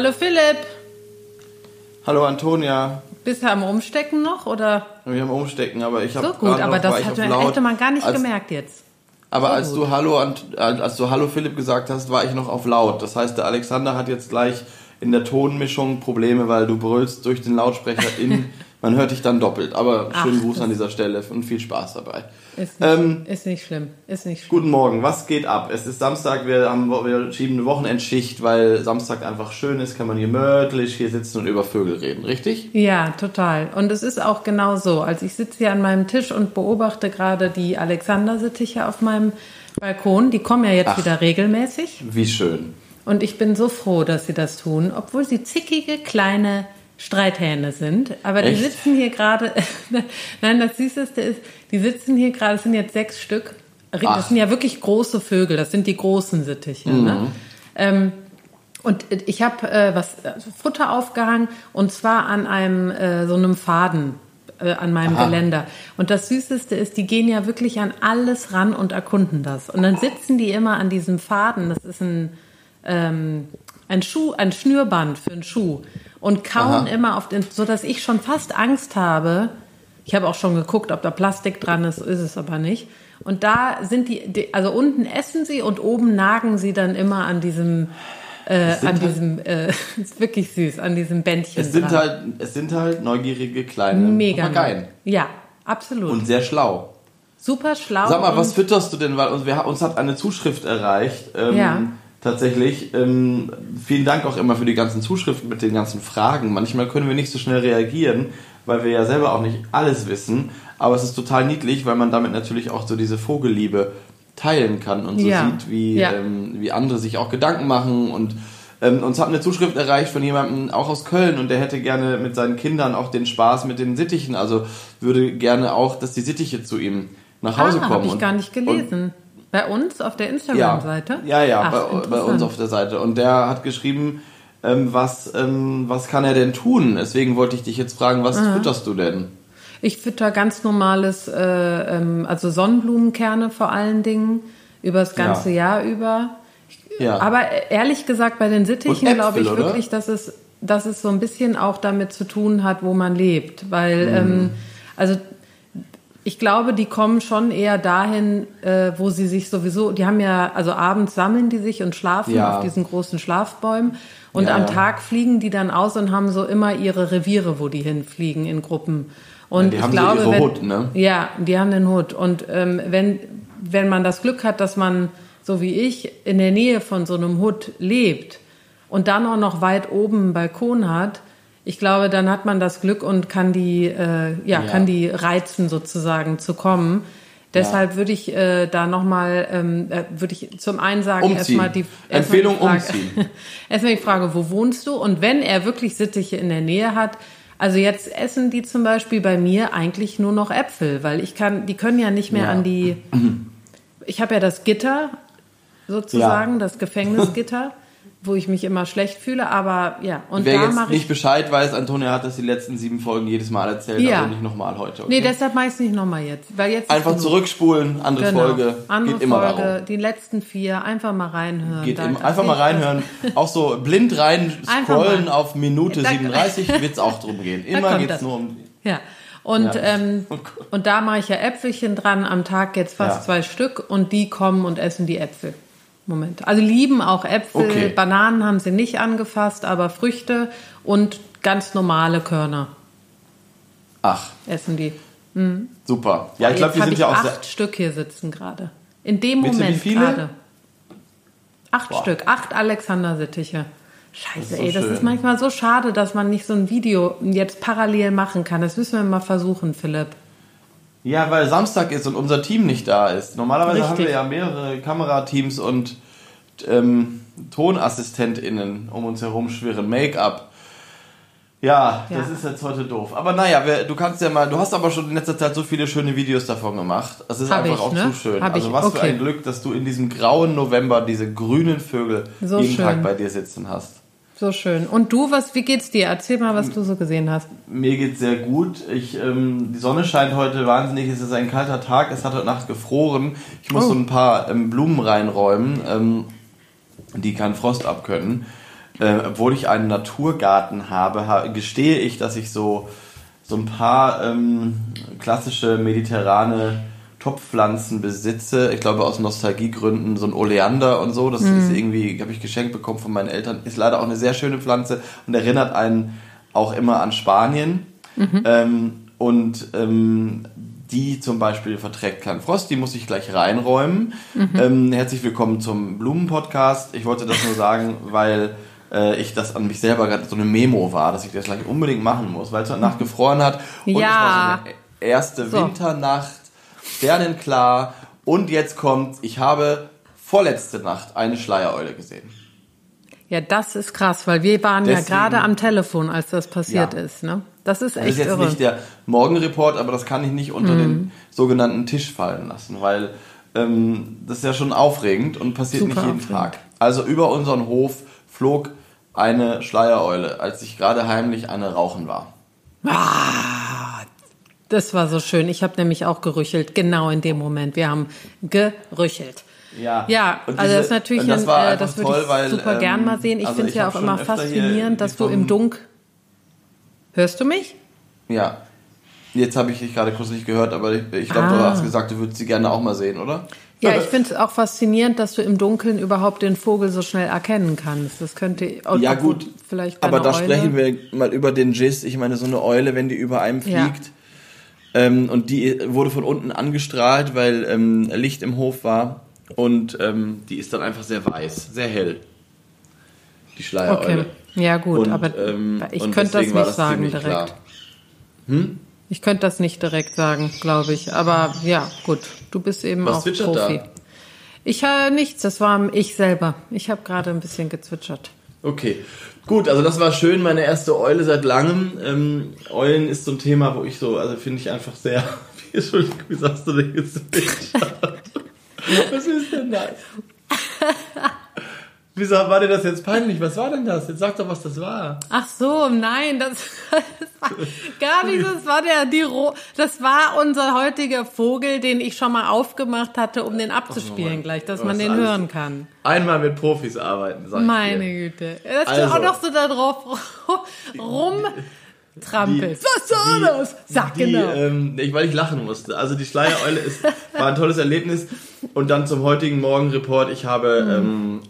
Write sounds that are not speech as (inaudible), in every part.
Hallo Philipp, Hallo Antonia. bist du am Umstecken noch oder? Wir haben Umstecken, aber ich habe So gut, aber das hatte, hätte man gar nicht als, gemerkt jetzt. Aber So als gut. du Hallo als du Hallo Philipp gesagt hast, war ich noch auf laut. Das heißt, der Alexander hat jetzt gleich in der Tonmischung Probleme, weil du brüllst durch den Lautsprecher in. (laughs) man hört dich dann doppelt. Aber Ach, schönen Gruß an dieser Stelle und viel Spaß dabei. Ist nicht, Ähm, ist nicht schlimm, ist nicht schlimm. Guten Morgen, was geht ab? Es ist Samstag, wir, haben, wir schieben eine Wochenendschicht, weil Samstag einfach schön ist, kann man gemütlich hier sitzen und über Vögel reden, richtig? Ja, total. Und es ist auch genau so. Also ich sitze hier an meinem Tisch und beobachte gerade die Alexandersittiche auf meinem Balkon. Die kommen ja jetzt Ach. wieder regelmäßig. Wie schön. Und ich bin so froh, dass sie das tun, obwohl sie zickige kleine Streithähne sind. Aber die Echt? sitzen hier gerade. (laughs) Nein, das Süßeste ist, die sitzen hier gerade, es sind jetzt sechs Stück. Ach. Das sind ja wirklich große Vögel, das sind die großen Sittiche. Ne? Ähm, und ich habe äh, was also Futter aufgehangen und zwar an einem äh, so einem Faden äh, an meinem Aha. Geländer. Und das Süßeste ist, die gehen ja wirklich an alles ran und erkunden das. Und dann sitzen die immer an diesem Faden. Das ist ein ähm, ein Schuh, ein Schnürband für einen Schuh und kauen Aha. immer auf den, so dass ich schon fast Angst habe. Ich habe auch schon geguckt, ob da Plastik dran ist, ist es aber nicht. Und da sind die, also unten essen sie und oben nagen sie dann immer an diesem, äh, an halt- diesem, äh, (laughs) ist wirklich süß, an diesem Bändchen Es sind dran. halt, es sind halt neugierige kleine Mega. Papageien. Ja, absolut. Und sehr schlau. Super schlau. Sag mal, was fütterst du denn? Weil uns, wir, uns hat eine Zuschrift erreicht. Ähm, Ja. Tatsächlich. Ähm, vielen Dank auch immer für die ganzen Zuschriften mit den ganzen Fragen. Manchmal können wir nicht so schnell reagieren, weil wir ja selber auch nicht alles wissen. Aber es ist total niedlich, weil man damit natürlich auch so diese Vogelliebe teilen kann und so Ja. sieht, wie, Ja. ähm, wie andere sich auch Gedanken machen. Und ähm, uns hat eine Zuschrift erreicht von jemandem auch aus Köln und der hätte gerne mit seinen Kindern auch den Spaß mit den Sittichen. Also würde gerne auch, dass die Sittiche zu ihm nach Hause ah, kommen. habe ich Und- gar nicht und- gelesen. Bei uns auf der ja, Instagram-Seite? ja, ja Ach, bei, bei uns auf der Seite. Und der hat geschrieben, ähm, was, ähm, was kann er denn tun? Deswegen wollte ich dich jetzt fragen, was fütterst du denn? Ich fütter ganz normales, äh, ähm, also Sonnenblumenkerne vor allen Dingen, über das ganze Jahr über. Ja. Aber ehrlich gesagt, bei den Sittichen glaube ich oder? wirklich, dass es, dass es so ein bisschen auch damit zu tun hat, wo man lebt. Weil, Mhm. also ich glaube, die kommen schon eher dahin, äh, wo sie sich sowieso, die haben ja, also abends sammeln die sich und schlafen Ja. auf diesen großen Schlafbäumen. Und Ja, am. Tag fliegen die dann aus und haben so immer ihre Reviere, wo die hinfliegen in Gruppen. Und die ich haben so glaube, ihre wenn, Hut, ne? Ja, die haben den Hut. Und ähm, wenn, wenn man das Glück hat, dass man, so wie ich, in der Nähe von so einem Hut lebt und dann auch noch weit oben einen Balkon hat, ich glaube, dann hat man das Glück und kann die, äh, ja, Ja. kann die reizen sozusagen zu kommen. Deshalb würde ich äh, da nochmal, ähm, äh, würde ich zum einen sagen, erstmal die erstmal Empfehlung, die Frage, umziehen. (laughs) erstmal die Frage, wo wohnst du? Und wenn er wirklich Sittiche in der Nähe hat, also jetzt essen die zum Beispiel bei mir eigentlich nur noch Äpfel, weil ich kann, die können ja nicht mehr Ja. an die. (clears throat) Ich habe ja das Gitter sozusagen, das Gefängnisgitter, (laughs) wo ich mich immer schlecht fühle, aber ja, und Wer da jetzt mache nicht ich. Bescheid weiß, Antonia hat das die letzten sieben Folgen jedes Mal erzählt, Ja. also nicht nochmal heute. Okay? Nee, deshalb mache ich es nicht nochmal jetzt, weil jetzt Einfach zurückspulen, andere Genau. Folge, Andere geht immer Folge, darum. die letzten vier, einfach mal reinhören. Geht da einfach mal reinhören. Auch so blind rein (laughs) scrollen auf Minute Da- 37 wird es auch drum gehen. Immer geht es nur um. Ja. Und, Ja. ähm, (laughs) Oh und da mache ich ja Äpfelchen dran, am Tag jetzt fast Ja. zwei Stück und die kommen und essen die Äpfel. Moment. Also lieben auch Äpfel, Okay. Bananen haben sie nicht angefasst, aber Früchte und ganz normale Körner Ach, essen die. super. Ja, ich glaube, wir sind ja auch acht Stück hier sitzen gerade. In dem du Moment gerade. Acht Boah. Stück, acht Alexander-Sittiche. Scheiße, Das so ey, das schön. ist manchmal so schade, dass man nicht so ein Video jetzt parallel machen kann. Das müssen wir mal versuchen, Philipp. Ja, weil Samstag ist und unser Team nicht da ist. Normalerweise haben Richtig. wir ja mehrere Kamerateams und ähm, TonassistentInnen um uns herum schwirren. Make-up. Ja, Ja. das ist jetzt heute doof. Aber naja, wir, du kannst ja mal, du hast aber schon in letzter Zeit so viele schöne Videos davon gemacht. Das ist Hab einfach ich, auch ne? zu schön. Hab also ich, was für okay. ein Glück, dass du in diesem grauen November diese grünen Vögel So jeden schön. Tag bei dir sitzen hast. So schön. Und du, was, wie geht's dir? Erzähl mal, was du so gesehen hast. Mir geht's sehr gut. Ich, ähm, die Sonne scheint heute wahnsinnig. Es ist ein kalter Tag. Es hat heute Nacht gefroren. Ich muss Oh. so ein paar ähm, Blumen reinräumen, ähm, die keinen Frost abkönnen. äh, obwohl ich einen Naturgarten habe, ha gestehe ich, dass ich so, so ein paar ähm, klassische mediterrane Topfpflanzen besitze. Ich glaube aus Nostalgiegründen so ein Oleander und so. Das mhm. ist irgendwie, habe ich geschenkt bekommen von meinen Eltern. Ist leider auch eine sehr schöne Pflanze und erinnert einen auch immer an Spanien. Mhm. Ähm, und ähm, die zum Beispiel verträgt keinen Frost, die muss ich gleich reinräumen. Mhm. Ähm, herzlich willkommen zum Blumenpodcast. Ich wollte das nur sagen, weil äh, ich das an mich selber gerade so eine Memo war, dass ich das gleich unbedingt machen muss, weil es heute Nacht gefroren hat. Und ja. es war so eine erste so. Winternacht, sternenklar. Und jetzt kommt, ich habe vorletzte Nacht eine Schleiereule gesehen. Ja, das ist krass, weil wir waren Deswegen, ja gerade am Telefon, als das passiert ja. ist. Ne? Das ist echt Das ist jetzt irre. nicht der Morgenreport, aber das kann ich nicht unter mhm. den sogenannten Tisch fallen lassen, weil ähm, das ist ja schon aufregend und passiert Super nicht jeden aufregend. Tag. Also über unseren Hof flog eine Schleiereule, als ich gerade heimlich eine rauchen war. Ah, das war so schön. Ich habe nämlich auch gerüchelt, genau in dem Moment. Wir haben gerüchelt. Ja, ja diese, also das ist natürlich, das, ein, äh, das würde ich weil, super ähm, gern mal sehen. Ich also finde es ja auch immer faszinierend, dass du im Dunkeln Hörst du mich? Ja. Jetzt habe ich dich gerade kurz nicht gehört, aber ich, ich glaube, ah. du hast gesagt, du würdest sie gerne auch mal sehen, oder? Ja, ich finde es auch faszinierend, dass du im Dunkeln überhaupt den Vogel so schnell erkennen kannst. Das könnte ja gut, vielleicht aber da Eule. sprechen wir mal über den Gist. Ich meine, so eine Eule, wenn die über einem fliegt ja. ähm, und die wurde von unten angestrahlt, weil ähm, Licht im Hof war und ähm, die ist dann einfach sehr weiß, sehr hell. Die Schleiereule. Okay. Ja, gut, und, aber ähm, ich könnte das nicht sagen direkt. Hm? Ich könnte das nicht direkt sagen, glaube ich. Aber ja, gut, du bist eben Was auch Profi. Da? Ich habe äh, nichts, das war ich selber. Ich habe gerade ein bisschen gezwitschert. Okay, gut, also das war schön, meine erste Eule seit langem. Ähm, Eulen ist so ein Thema, wo ich so, also finde ich einfach sehr. (laughs) Entschuldigung, wie sagst du denn jetzt? (laughs) Was ist denn das? (laughs) Wieso war dir das jetzt peinlich? Was war denn das? Jetzt sag doch, was das war. Ach so, nein, das, (laughs) das war gar nicht. Das war der, die, das war unser heutiger Vogel, den ich schon mal aufgemacht hatte, um den abzuspielen oh gleich, dass man den hören kann. Einmal mit Profis arbeiten, sag Meine ich Güte. Dass also, du auch noch so da drauf (laughs) rumtrampelst. Was war das? Sag die, genau. Ähm, ich, weil ich lachen musste. Also die Schleiereule ist, war ein tolles Erlebnis. Und dann zum heutigen Morgenreport. Ich habe mhm. ähm,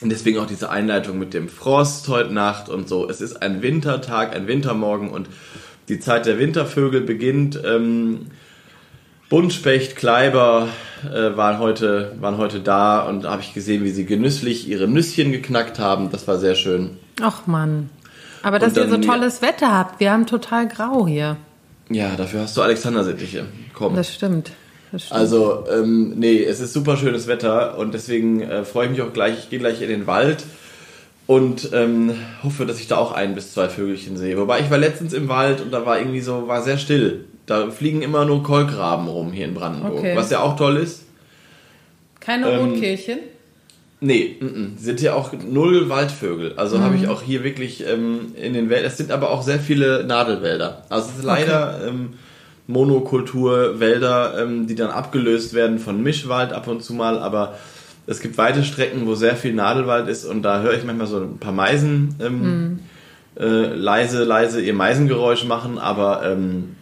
und deswegen auch diese Einleitung mit dem Frost heute Nacht und so. Es ist ein Wintertag, ein Wintermorgen und die Zeit der Wintervögel beginnt. Ähm, Buntspecht, Kleiber äh, waren, heute, waren heute da und habe ich gesehen, wie sie genüsslich ihre Nüsschen geknackt haben. Das war sehr schön. Ach Mann. Aber dass dann, ihr so tolles Wetter habt. Wir haben total grau hier. Ja, dafür hast du Alexandersittiche. Komm. Das stimmt. Also, ähm, nee, es ist super schönes Wetter und deswegen äh, freue ich mich auch gleich. Ich gehe gleich in den Wald und ähm, hoffe, dass ich da auch ein bis zwei Vögelchen sehe. Wobei ich war letztens im Wald und da war irgendwie so, war sehr still. Da fliegen immer nur Kolkraben rum hier in Brandenburg, okay. was ja auch toll ist. Keine ähm, Rotkehlchen? Nee, n -n. sind hier auch null Waldvögel. Also mhm. habe ich auch hier wirklich ähm, in den Wäldern. Es sind aber auch sehr viele Nadelwälder. Also es ist leider okay. ähm, Monokulturwälder, ähm, die dann abgelöst werden von Mischwald ab und zu mal, aber es gibt weite Strecken, wo sehr viel Nadelwald ist und da höre ich manchmal so ein paar Meisen ähm, mhm. äh, leise, leise ihr Meisengeräusch machen, aber ähm,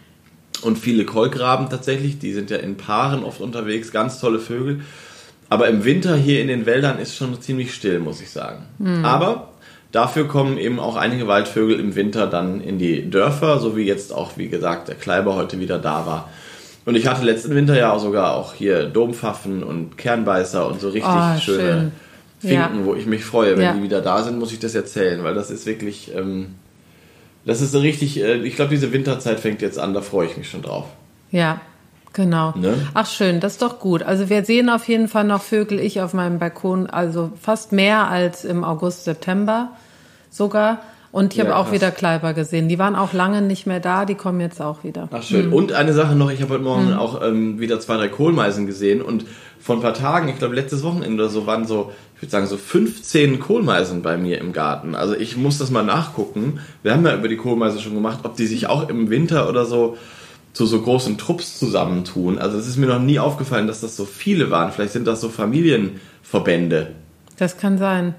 und viele Kolkraben tatsächlich, die sind ja in Paaren oft unterwegs, ganz tolle Vögel. Aber im Winter hier in den Wäldern ist schon ziemlich still, muss ich sagen. Mhm. Aber Dafür kommen eben auch einige Waldvögel im Winter dann in die Dörfer, so wie jetzt auch, wie gesagt, der Kleiber heute wieder da war. Und ich hatte letzten Winter ja auch sogar auch hier Dompfaffen und Kernbeißer und so richtig oh, schöne schön. Finken, ja. wo ich mich freue. Wenn ja. die wieder da sind, muss ich das erzählen, weil das ist wirklich, ähm, das ist so richtig, äh, ich glaube, diese Winterzeit fängt jetzt an, da freue ich mich schon drauf. Ja, Genau. Ne? Ach schön, das ist doch gut. Also wir sehen auf jeden Fall noch Vögel, ich auf meinem Balkon, also fast mehr als im August, September sogar. Und ich ja, habe auch krass. wieder Kleiber gesehen. Die waren auch lange nicht mehr da, die kommen jetzt auch wieder. Ach schön. Mhm. Und eine Sache noch, ich habe heute Morgen mhm. auch ähm, wieder zwei, drei Kohlmeisen gesehen und vor ein paar Tagen, ich glaube letztes Wochenende oder so, waren so, ich würde sagen, so 15 Kohlmeisen bei mir im Garten. Also ich muss das mal nachgucken. Wir haben ja über die Kohlmeise schon gemacht, ob die sich auch im Winter oder so zu so großen Trupps zusammentun. Also es ist mir noch nie aufgefallen, dass das so viele waren. Vielleicht sind das so Familienverbände. Das kann sein.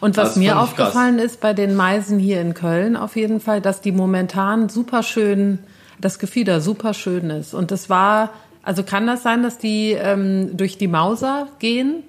Und was mir ich krass. aufgefallen ist bei den Meisen hier in Köln auf jeden Fall, dass die momentan super schön, das Gefieder super schön ist. Und das war, also kann das sein, dass die ähm, durch die Mauser gehen?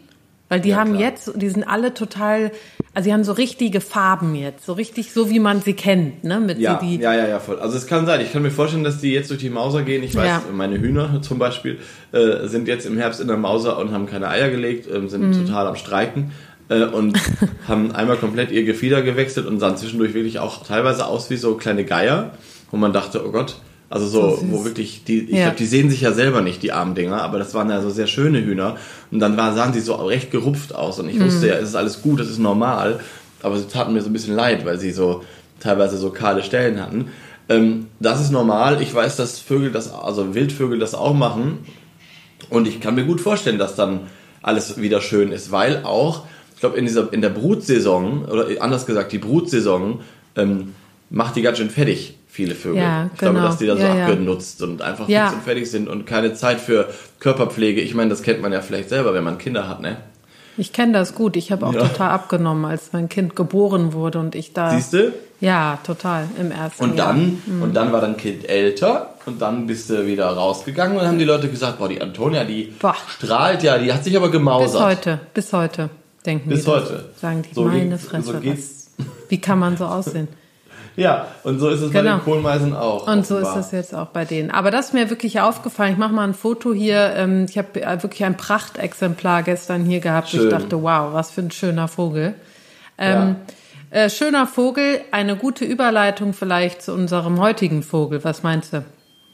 Weil die Ja, haben klar. jetzt, die sind alle total, also die haben so richtige Farben jetzt, so richtig so wie man sie kennt, ne? Mit Ja, so die, ja, ja, ja, voll. Also es kann sein. Ich kann mir vorstellen, dass die jetzt durch die Mauser gehen. Ich weiß, Ja. meine Hühner (laughs) zum Beispiel äh, sind jetzt im Herbst in der Mauser und haben keine Eier gelegt, ähm, sind Mhm. total am Streiken äh, und (laughs) haben einmal komplett ihr Gefieder gewechselt und sahen zwischendurch wirklich auch teilweise aus wie so kleine Geier, wo man dachte, oh Gott, also so, So wo wirklich die, ich Ja. glaube, die sehen sich ja selber nicht, die armen Dinger, aber das waren ja so sehr schöne Hühner und dann war, sahen sie so recht gerupft aus und ich wusste Mhm. ja, es ist alles gut, das ist normal, aber sie taten mir so ein bisschen leid, weil sie so teilweise so kahle Stellen hatten. Ähm, das ist normal. Ich weiß, dass Vögel das, also Wildvögel das auch machen. Und ich kann mir gut vorstellen, dass dann alles wieder schön ist, weil auch, ich glaube, in dieser, in der Brutsaison, oder anders gesagt, die Brutsaison, ähm, macht die ganz schön fertig, viele Vögel. Ja, ich glaube, genau. dass die da so Ja, abgenutzt und einfach Ja. und fertig sind und keine Zeit für Körperpflege. Ich meine, das kennt man ja vielleicht selber, wenn man Kinder hat, ne? ich kenne das gut. Ich habe auch total abgenommen, als mein Kind geboren wurde und ich da, Siehst du? ja, total, im ersten Und Jahr. dann, und dann war dein Kind älter und dann bist du wieder rausgegangen und dann haben die Leute gesagt, boah, die Antonia, die Boah. strahlt ja, die hat sich aber Bis gemausert. heute, bis heute denken Bis die das. heute. Sagen die, So meine Fresse, so geht's. was, wie kann man so aussehen? Ja, und so ist es bei Genau. den Kohlmeisen auch. Und so ist offenbar. es jetzt auch bei denen. Aber das ist mir wirklich aufgefallen. Ich mache mal ein Foto hier. Ähm, Ich habe äh, wirklich ein Prachtexemplar gestern hier gehabt. wo Ich Schön. dachte, wow, was für ein schöner Vogel. Ähm, äh, schöner Vogel, eine gute Überleitung vielleicht zu unserem heutigen Vogel. Was meinst du?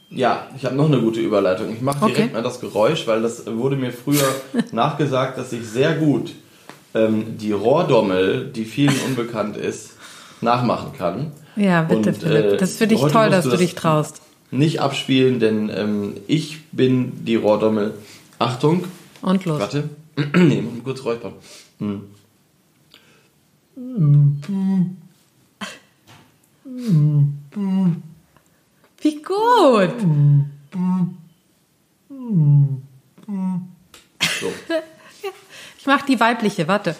Ja, ich habe noch eine gute Überleitung. Ich mache direkt Okay. mal das Geräusch, weil das wurde mir früher (laughs) nachgesagt, dass ich sehr gut ähm, die Rohrdommel, die vielen unbekannt ist, nachmachen kann. Ja, bitte, Und, Philipp. äh, Das finde ich heute toll, dass du das dich traust. Nicht abspielen, denn ähm, ich bin die Rohrdommel. Achtung, Und los. warte. (clears throat) nee, muss mal kurz räuspern. Hm. Wie gut. So. (laughs) Ich mache die weibliche, warte.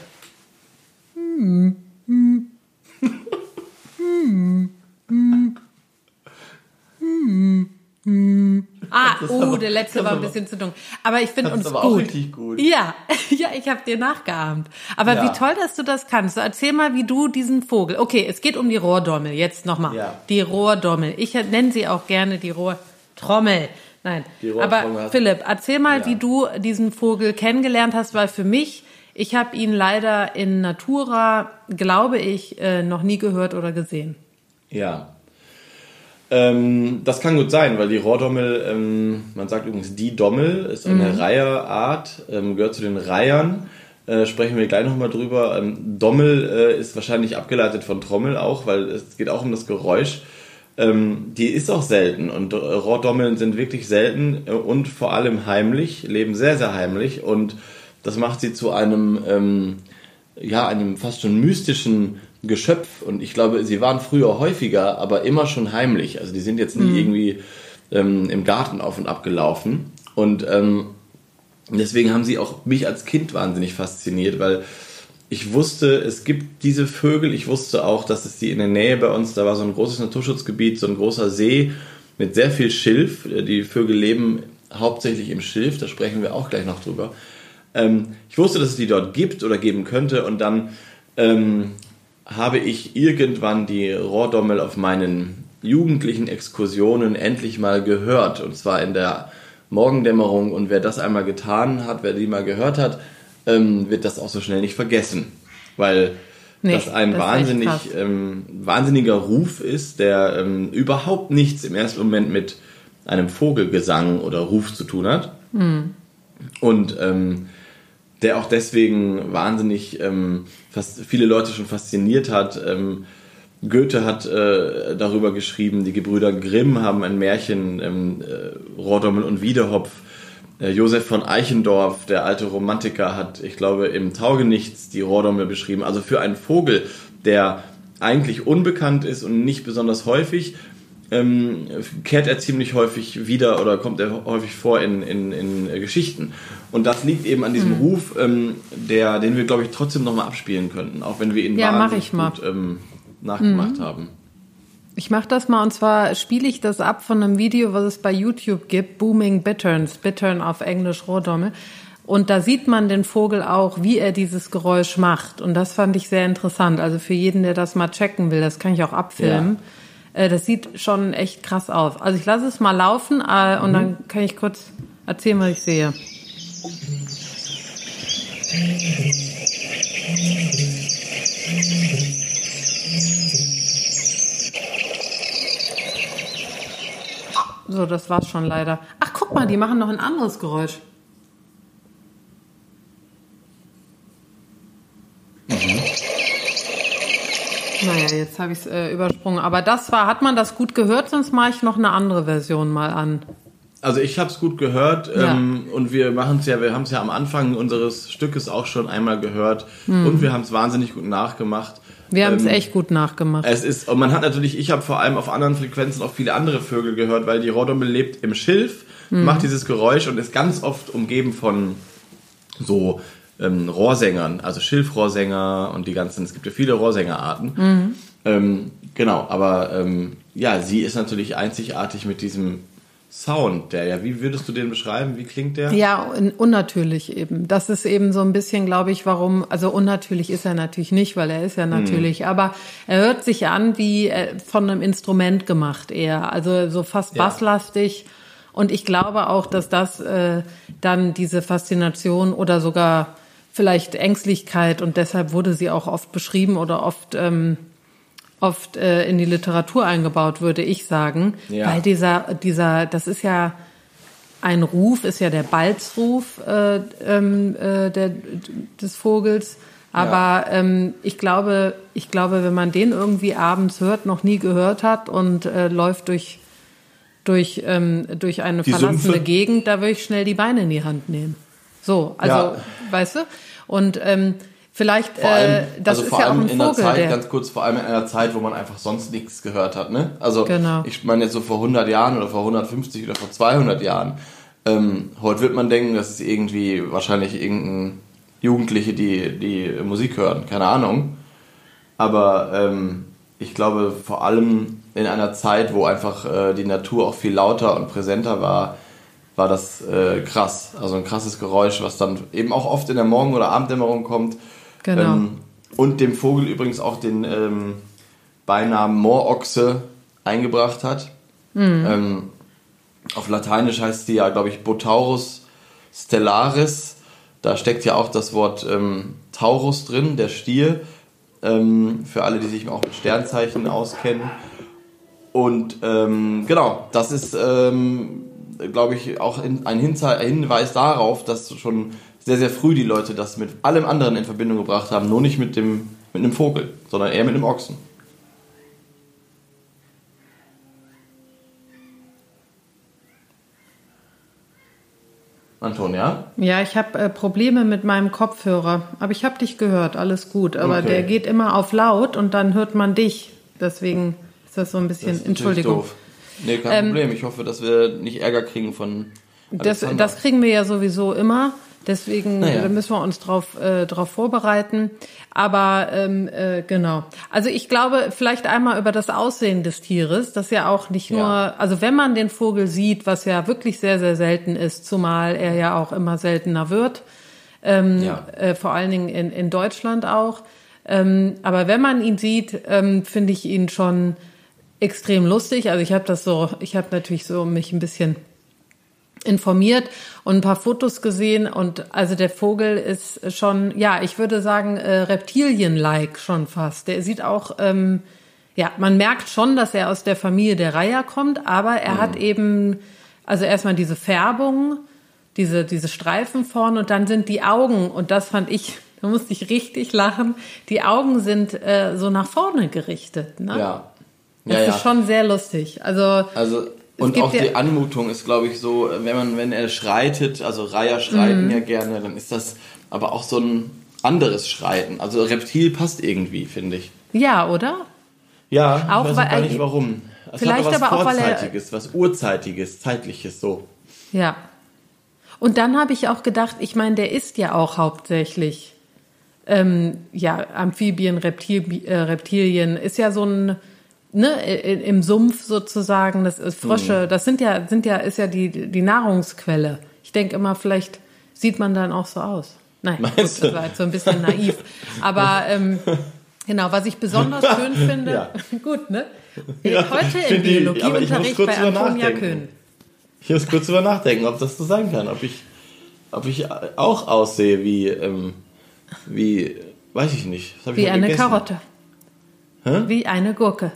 Ah, Das ist oh, aber- der letzte das war ein bisschen zu dunkel. Aber ich finde uns aber auch gut. richtig gut. Ja, (laughs) ja, ich habe dir nachgeahmt. Aber Ja. wie toll, dass du das kannst. Erzähl mal, wie du diesen Vogel. Okay, es geht um die Rohrdommel. Jetzt nochmal. Ja. Die Rohrdommel. Ich nenne sie auch gerne die Rohrtrommel. Nein. Die Rohrtrommel Aber Philipp, erzähl mal, Ja. wie du diesen Vogel kennengelernt hast, weil für mich, ich habe ihn leider in Natura, glaube ich, äh, noch nie gehört oder gesehen. Ja. Ähm, das kann gut sein, weil die Rohrdommel, ähm, man sagt übrigens die Dommel, ist eine Reiherart, ähm, gehört zu den Reihern. Äh, sprechen wir gleich nochmal drüber. Ähm, Dommel äh, ist wahrscheinlich abgeleitet von Trommel auch, weil es geht auch um das Geräusch. Ähm, die ist auch selten und äh, Rohrdommeln sind wirklich selten äh, und vor allem heimlich, leben sehr, sehr heimlich und das macht sie zu einem, ähm, ja, einem fast schon mystischen Geschöpf und ich glaube, sie waren früher häufiger, aber immer schon heimlich. Also die sind jetzt nie irgendwie ähm, im Garten auf und ab gelaufen und ähm, deswegen haben sie auch mich als Kind wahnsinnig fasziniert, weil ich wusste, es gibt diese Vögel. Ich wusste auch, dass es die in der Nähe bei uns, da war so ein großes Naturschutzgebiet, so ein großer See mit sehr viel Schilf. Die Vögel leben hauptsächlich im Schilf, da sprechen wir auch gleich noch drüber. Ähm, ich wusste, dass es die dort gibt oder geben könnte und dann ähm, habe ich irgendwann die Rohrdommel auf meinen jugendlichen Exkursionen endlich mal gehört. Und zwar in der Morgendämmerung. Und wer das einmal getan hat, wer die mal gehört hat, ähm, wird das auch so schnell nicht vergessen. Weil Nee, das ein das wahnsinnig, ähm, wahnsinniger Ruf ist, der ähm, überhaupt nichts im ersten Moment mit einem Vogelgesang oder Ruf zu tun hat. Und ähm, der auch deswegen wahnsinnig ähm, fast viele Leute schon fasziniert hat. Ähm, Goethe hat äh, darüber geschrieben, die Gebrüder Grimm haben ein Märchen, ähm, äh, Rohrdommel und Wiedehopf. Äh, Josef von Eichendorff, der alte Romantiker, hat, ich glaube, im Taugenichts die Rohrdommel beschrieben. Also für einen Vogel, der eigentlich unbekannt ist und nicht besonders häufig, ähm, kehrt er ziemlich häufig wieder oder kommt er häufig vor in, in, in äh, Geschichten. Und das liegt eben an diesem mhm. Ruf, ähm, der, den wir, glaube ich, trotzdem nochmal abspielen könnten, auch wenn wir ihn ja, wahnsinnig gut ähm, nachgemacht mhm. haben. Ich mache das mal und zwar spiele ich das ab von einem Video, was es bei YouTube gibt, Booming Bitterns, Bittern auf Englisch Rohrdommel. Und da sieht man den Vogel auch, wie er dieses Geräusch macht. Und das fand ich sehr interessant. Also für jeden, der das mal checken will, das kann ich auch abfilmen. Ja. Äh, das sieht schon echt krass aus. Also ich lasse es mal laufen äh, und mhm. dann kann ich kurz erzählen, was ich sehe. So, das war's schon leider. Ach, guck mal, die machen noch ein anderes Geräusch. Naja, jetzt habe ich es äh, übersprungen. Aber das war, hat man das gut gehört? Sonst mache ich noch eine andere Version mal an. Also ich habe es gut gehört ja. ähm, und wir machen es ja, wir haben es ja am Anfang unseres Stückes auch schon einmal gehört mhm. und wir haben es wahnsinnig gut nachgemacht. Wir haben es ähm, echt gut nachgemacht. Es ist, und man hat natürlich, ich habe vor allem auf anderen Frequenzen auch viele andere Vögel gehört, weil die Rohrdommel lebt im Schilf, mhm. macht dieses Geräusch und ist ganz oft umgeben von so ähm, Rohrsängern, also Schilfrohrsänger und die ganzen, es gibt ja viele Rohrsängerarten. Mhm. Ähm, genau, aber ähm, ja, sie ist natürlich einzigartig mit diesem Sound, der ja, wie würdest du den beschreiben? Wie klingt der? Ja, unnatürlich eben. Das ist eben so ein bisschen, glaube ich, warum, also unnatürlich ist er natürlich nicht, weil er ist ja hm. natürlich, hm. aber er hört sich an wie äh, von einem Instrument gemacht eher, also so fast ja. basslastig. Und ich glaube auch, dass das äh, dann diese Faszination oder sogar vielleicht Ängstlichkeit und deshalb wurde sie auch oft beschrieben oder oft ähm, oft äh, in die Literatur eingebaut, würde ich sagen. Ja. Weil dieser, dieser, das ist ja ein Ruf, ist ja der Balzruf äh, ähm, äh, der, des Vogels. Aber ja. ähm, ich glaube, ich glaube, wenn man den irgendwie abends hört, noch nie gehört hat und äh, läuft durch durch ähm, durch eine die verlassene Sümpfe. Gegend, da würde ich schnell die Beine in die Hand nehmen. So, also ja. weißt du. Und ähm, Vielleicht, vor allem, äh, das also ist vor ja allem auch ein in Vogel, einer Zeit, der ganz kurz, vor allem in einer Zeit, wo man einfach sonst nichts gehört hat. Ne? Also genau. ich meine jetzt so vor 100 Jahren oder vor 150 oder vor 200 Jahren. Ähm, heute wird man denken, das ist irgendwie wahrscheinlich irgendein Jugendliche, die, die Musik hören, keine Ahnung. Aber ähm, ich glaube vor allem in einer Zeit, wo einfach äh, die Natur auch viel lauter und präsenter war, war das äh, krass. Also ein krasses Geräusch, was dann eben auch oft in der Morgen- oder Abenddämmerung kommt Genau. Ähm, und dem Vogel übrigens auch den ähm, Beinamen Moorochse eingebracht hat. Mhm. Ähm, auf Lateinisch heißt die ja, glaube ich, Botaurus stellaris. Da steckt ja auch das Wort ähm, Taurus drin, der Stier. Ähm, für alle, die sich auch mit Sternzeichen auskennen. Und ähm, genau, das ist, glaube ich, auch ein Hinweis darauf, dass schon sehr, sehr früh die Leute das mit allem anderen in Verbindung gebracht haben, nur nicht mit dem mit einem Vogel, sondern eher mit einem Ochsen. Antonia? Ja, ich habe äh, Probleme mit meinem Kopfhörer, aber ich habe dich gehört, alles gut. Aber okay. der geht immer auf laut und dann hört man dich. Deswegen ist das so ein bisschen. Das Entschuldigung. Doof. Nee, kein ähm, Problem. Ich hoffe, dass wir nicht Ärger kriegen von. Das, das kriegen wir ja sowieso immer. Deswegen naja. müssen wir uns darauf äh, drauf vorbereiten. Aber ähm, äh, genau. Also ich glaube, vielleicht einmal über das Aussehen des Tieres, das ja auch nicht nur, ja. also wenn man den Vogel sieht, was ja wirklich sehr, sehr selten ist, zumal er ja auch immer seltener wird, ähm, ja. äh, vor allen Dingen in, in Deutschland auch. Ähm, aber wenn man ihn sieht, ähm, finde ich ihn schon extrem lustig. Also ich habe das so, ich habe natürlich so mich ein bisschen informiert und ein paar Fotos gesehen und also der Vogel ist schon, ja, ich würde sagen äh, Reptilien-like schon fast. Der sieht auch, ähm, ja, man merkt schon, dass er aus der Familie der Reiher kommt, aber er mhm. hat eben, also erstmal diese Färbung, diese diese Streifen vorne und dann sind die Augen und das fand ich, (laughs) da musste ich richtig lachen. Die Augen sind äh, so nach vorne gerichtet. Ne? Ja. Das ja, ist ja. schon sehr lustig. Also, also und auch die Anmutung ist, glaube ich, so, wenn man, wenn er schreitet, also Reiher schreiten mhm. ja gerne, dann ist das aber auch so ein anderes Schreiten. Also Reptil passt irgendwie, finde ich. Ja, oder? Ja, Auch ich weiß gar nicht warum. Es vielleicht aber auch, weil er- Vorzeitiges, was Urzeitiges, Zeitliches, so. Ja. Und dann habe ich auch gedacht, ich meine, der isst ja auch hauptsächlich ähm, ja, Amphibien, Reptil, äh, Reptilien, ist ja so ein, ne, im Sumpf sozusagen, das ist Frösche, Mhm. das sind ja, sind ja, ist ja die, die Nahrungsquelle. Ich denke immer, vielleicht sieht man dann auch so aus. Nein, gut, das war jetzt so ein bisschen naiv. Aber ähm, genau, was ich besonders (laughs) schön finde, Ja. (laughs) gut, ne? Ja, Heute im finde ich, aber ich muss Biologieunterricht kurz bei Antonia nachdenken. Köhn. Ich muss kurz drüber nachdenken, ob das so sein kann. Ob ich, ob ich auch aussehe wie, ähm, wie, weiß ich nicht. Ich Wie heute eine gegessen? Karotte. Hä? Wie eine Gurke.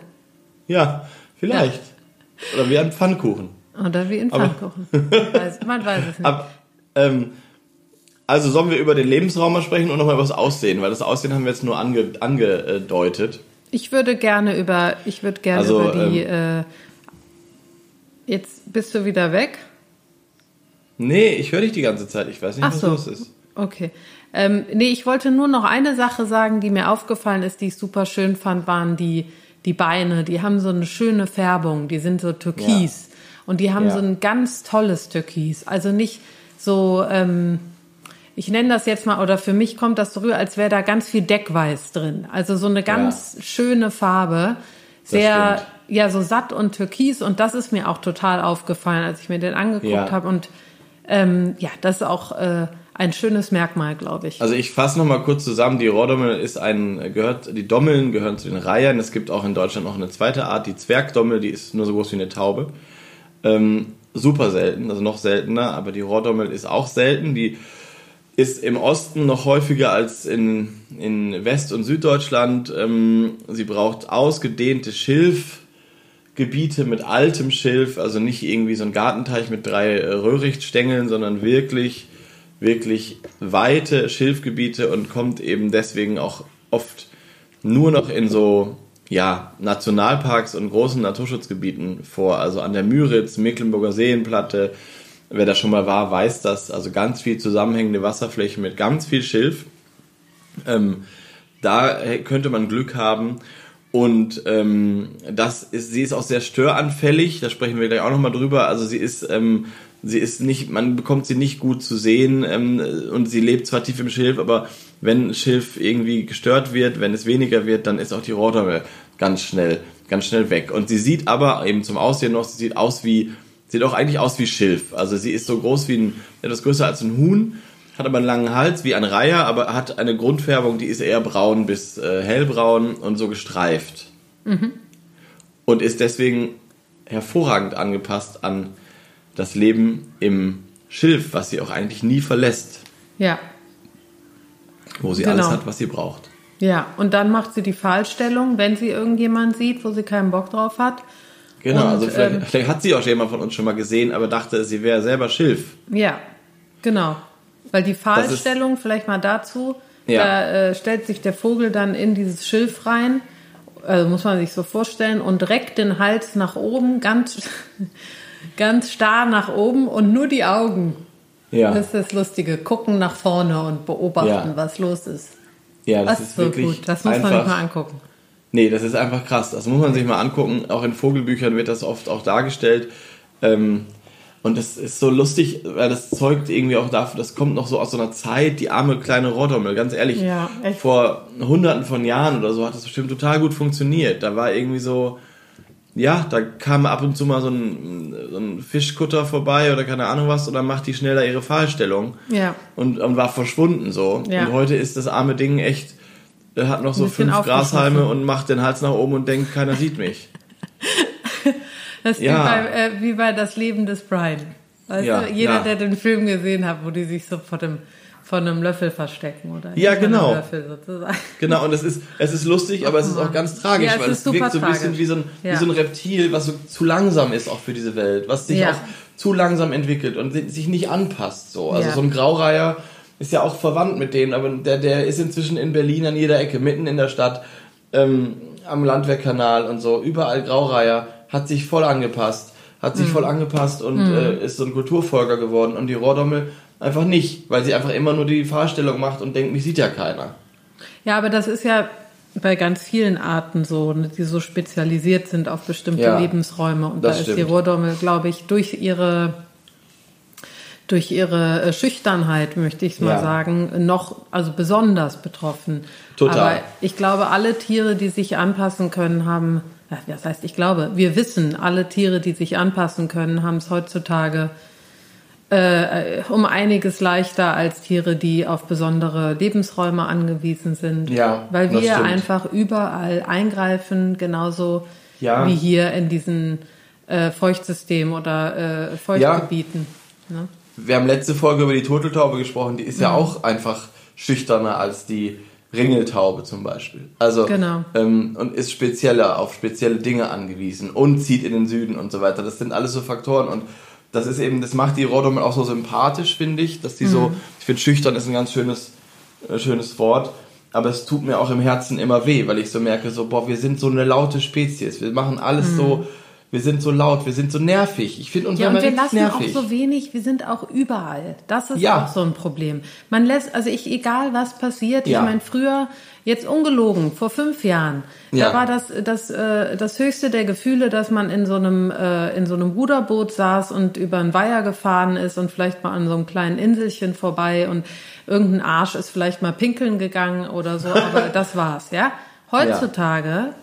Ja, vielleicht. Oder wie ein Pfannkuchen. Oder wie in Aber- Pfannkuchen. (laughs) weiß, man weiß es nicht. Ab, ähm, also sollen wir über den Lebensraum mal sprechen und nochmal über das Aussehen, weil das Aussehen haben wir jetzt nur ange, angedeutet. Ich würde gerne über, ich würde gerne Also, über die, äh, jetzt bist du wieder weg. Nee, ich höre dich die ganze Zeit. Ich weiß nicht, Ach was so. los ist. Okay. Ähm, nee, ich wollte nur noch eine Sache sagen, die mir aufgefallen ist, die ich super schön fand, waren die, die Beine. Die haben so eine schöne Färbung. Die sind so türkis. Und die haben Ja. so ein ganz tolles Türkis. Also nicht so, ähm, ich nenne das jetzt mal, oder für mich kommt das so rüber, als wäre da ganz viel Deckweiß drin. Also so eine ganz schöne Farbe. Sehr, ja, so satt und türkis. Und das ist mir auch total aufgefallen, als ich mir den angeguckt Ja. habe. Und ähm, ja, das ist auch äh, ein schönes Merkmal, glaube ich. Also ich fasse nochmal kurz zusammen. Die Rohrdommel ist ein, gehört, die Dommeln gehören zu den Reihern. Es gibt auch in Deutschland noch eine zweite Art, die Zwergdommel, die ist nur so groß wie eine Taube. Ähm, super selten, also noch seltener, aber die Rohrdommel ist auch selten. Die ist im Osten noch häufiger als in, in West- und Süddeutschland. Ähm, sie braucht ausgedehnte Schilfgebiete mit altem Schilf, also nicht irgendwie so ein Gartenteich mit drei äh, Röhrichtstängeln, sondern wirklich, wirklich weite Schilfgebiete und kommt eben deswegen auch oft nur noch in so ja, Nationalparks und großen Naturschutzgebieten vor. Also an der Müritz, Mecklenburger Seenplatte. Wer da schon mal war, weiß das. Also ganz viel zusammenhängende Wasserflächen mit ganz viel Schilf. Ähm, da könnte man Glück haben. Und ähm, das ist, sie ist auch sehr störanfällig, da sprechen wir gleich auch nochmal drüber. Also sie ist, ähm, sie ist nicht, man bekommt sie nicht gut zu sehen ähm, und sie lebt zwar tief im Schilf, aber wenn Schilf irgendwie gestört wird, wenn es weniger wird, dann ist auch die Rohrdommel ganz schnell, ganz schnell weg. Und sie sieht aber eben zum Aussehen noch, sie sieht aus wie, sieht auch eigentlich aus wie Schilf. Also sie ist so groß wie ein, etwas größer als ein Huhn, hat aber einen langen Hals wie ein Reiher, aber hat eine Grundfärbung, die ist eher braun bis äh, hellbraun und so gestreift. Und ist deswegen hervorragend angepasst an das Leben im Schilf, was sie auch eigentlich nie verlässt, Ja, wo sie Genau. alles hat, was sie braucht. ja. Und dann macht sie die Pfahlstellung, wenn sie irgendjemand sieht, wo sie keinen Bock drauf hat. Genau, Und, also vielleicht, ähm, vielleicht hat sie auch jemand von uns schon mal gesehen, aber dachte, sie wäre selber Schilf. Ja, genau. Weil die Pfahlstellung, vielleicht mal dazu, Ja. da äh, stellt sich der Vogel dann in dieses Schilf rein, also muss man sich so vorstellen, und reckt den Hals nach oben, ganz, ganz starr nach oben und nur die Augen. Ja, Das ist das Lustige. Gucken nach vorne und beobachten, Ja. was los ist. ja das, Das, ist ist so wirklich gut. Das muss einfach, man sich mal angucken. Nee, das ist einfach krass. Das muss man sich mal angucken. Auch in Vogelbüchern wird das oft auch dargestellt. Ähm, und das ist so lustig, weil das zeugt irgendwie auch dafür, das kommt noch so aus so einer Zeit, die arme kleine Rohrdommel, ganz ehrlich. Ja. Vor hunderten von Jahren oder so hat das bestimmt total gut funktioniert. Da war irgendwie so, ja, da kam ab und zu mal so ein, so ein Fischkutter vorbei oder keine Ahnung was und dann macht die schneller ihre Fahrstellung Ja. und, und war verschwunden so. Ja. Und heute ist das arme Ding echt, er hat noch so fünf. Grashalme und macht den Hals nach oben und denkt, keiner sieht mich. (laughs) Das ist Ja. wie, bei, äh, wie bei Das Leben des Brian. Weißt Ja, du, jeder, ja. der den Film gesehen hat, wo die sich so vor dem, vor einem Löffel verstecken, oder? Ja, genau. Löffel sozusagen. Genau, und es ist, es ist lustig, aber es ist auch ganz tragisch, Ja, es weil es wirkt so ein bisschen wie so, ein, Ja. wie so ein Reptil, was so zu langsam ist auch für diese Welt, was sich Ja. auch zu langsam entwickelt und si- sich nicht anpasst. So. Also so ein Graureiher ist ja auch verwandt mit denen, aber der, der ist inzwischen in Berlin an jeder Ecke, mitten in der Stadt, ähm, am Landwehrkanal und so, überall Graureiher, hat sich voll angepasst, hat Mhm. sich voll angepasst und äh, ist so ein Kulturfolger geworden und die Rohrdommel einfach nicht, weil sie einfach immer nur die Fahrstellung macht und denkt, mich sieht ja keiner. Ja, aber das ist ja, bei ganz vielen Arten so, ne, die so spezialisiert sind auf bestimmte Ja, Lebensräume. Und das da ist die. Rohrdommel, glaube ich, durch ihre durch ihre äh, Schüchternheit, möchte ich es mal Ja. sagen, noch, also besonders betroffen. Total. Aber ich glaube, alle Tiere, die sich anpassen können, haben, das heißt, ich glaube, wir wissen, alle Tiere, die sich anpassen können, haben es heutzutage äh, um einiges leichter als Tiere, die auf besondere Lebensräume angewiesen sind. Ja, Weil wir stimmt. einfach überall eingreifen, genauso Ja. wie hier in diesen äh, Feuchtsystemen oder äh, Feuchtgebieten. Ne? Wir haben letzte Folge über die Turteltaube gesprochen, die ist Mhm. ja auch einfach schüchterner als die Ringeltaube zum Beispiel. Also Genau. ähm, und ist spezieller auf spezielle Dinge angewiesen und zieht in den Süden und so weiter. Das sind alles so Faktoren und das ist eben, das macht die Rohrdommel auch so sympathisch, finde ich, dass die Mhm. so, ich finde schüchtern ist ein ganz schönes, äh, schönes Wort, aber es tut mir auch im Herzen immer weh, weil ich so merke, so, boah, wir sind so eine laute Spezies, wir machen alles so, wir sind so laut, wir sind so nervig. Ich finde uns Mhm. Ja, und wir lassen nervig. auch so wenig, wir sind auch überall. Das ist Ja. auch so ein Problem. Man lässt, also ich, egal was passiert, Ja. ich meine, früher, jetzt ungelogen, vor fünf Jahren, Ja. da war das, das, äh, das höchste der Gefühle, dass man in so einem, äh, in so einem Ruderboot saß und über einen Weiher gefahren ist und vielleicht mal an so einem kleinen Inselchen vorbei und irgendein Arsch ist vielleicht mal pinkeln gegangen oder so, (laughs) aber das war's, ja. Heutzutage,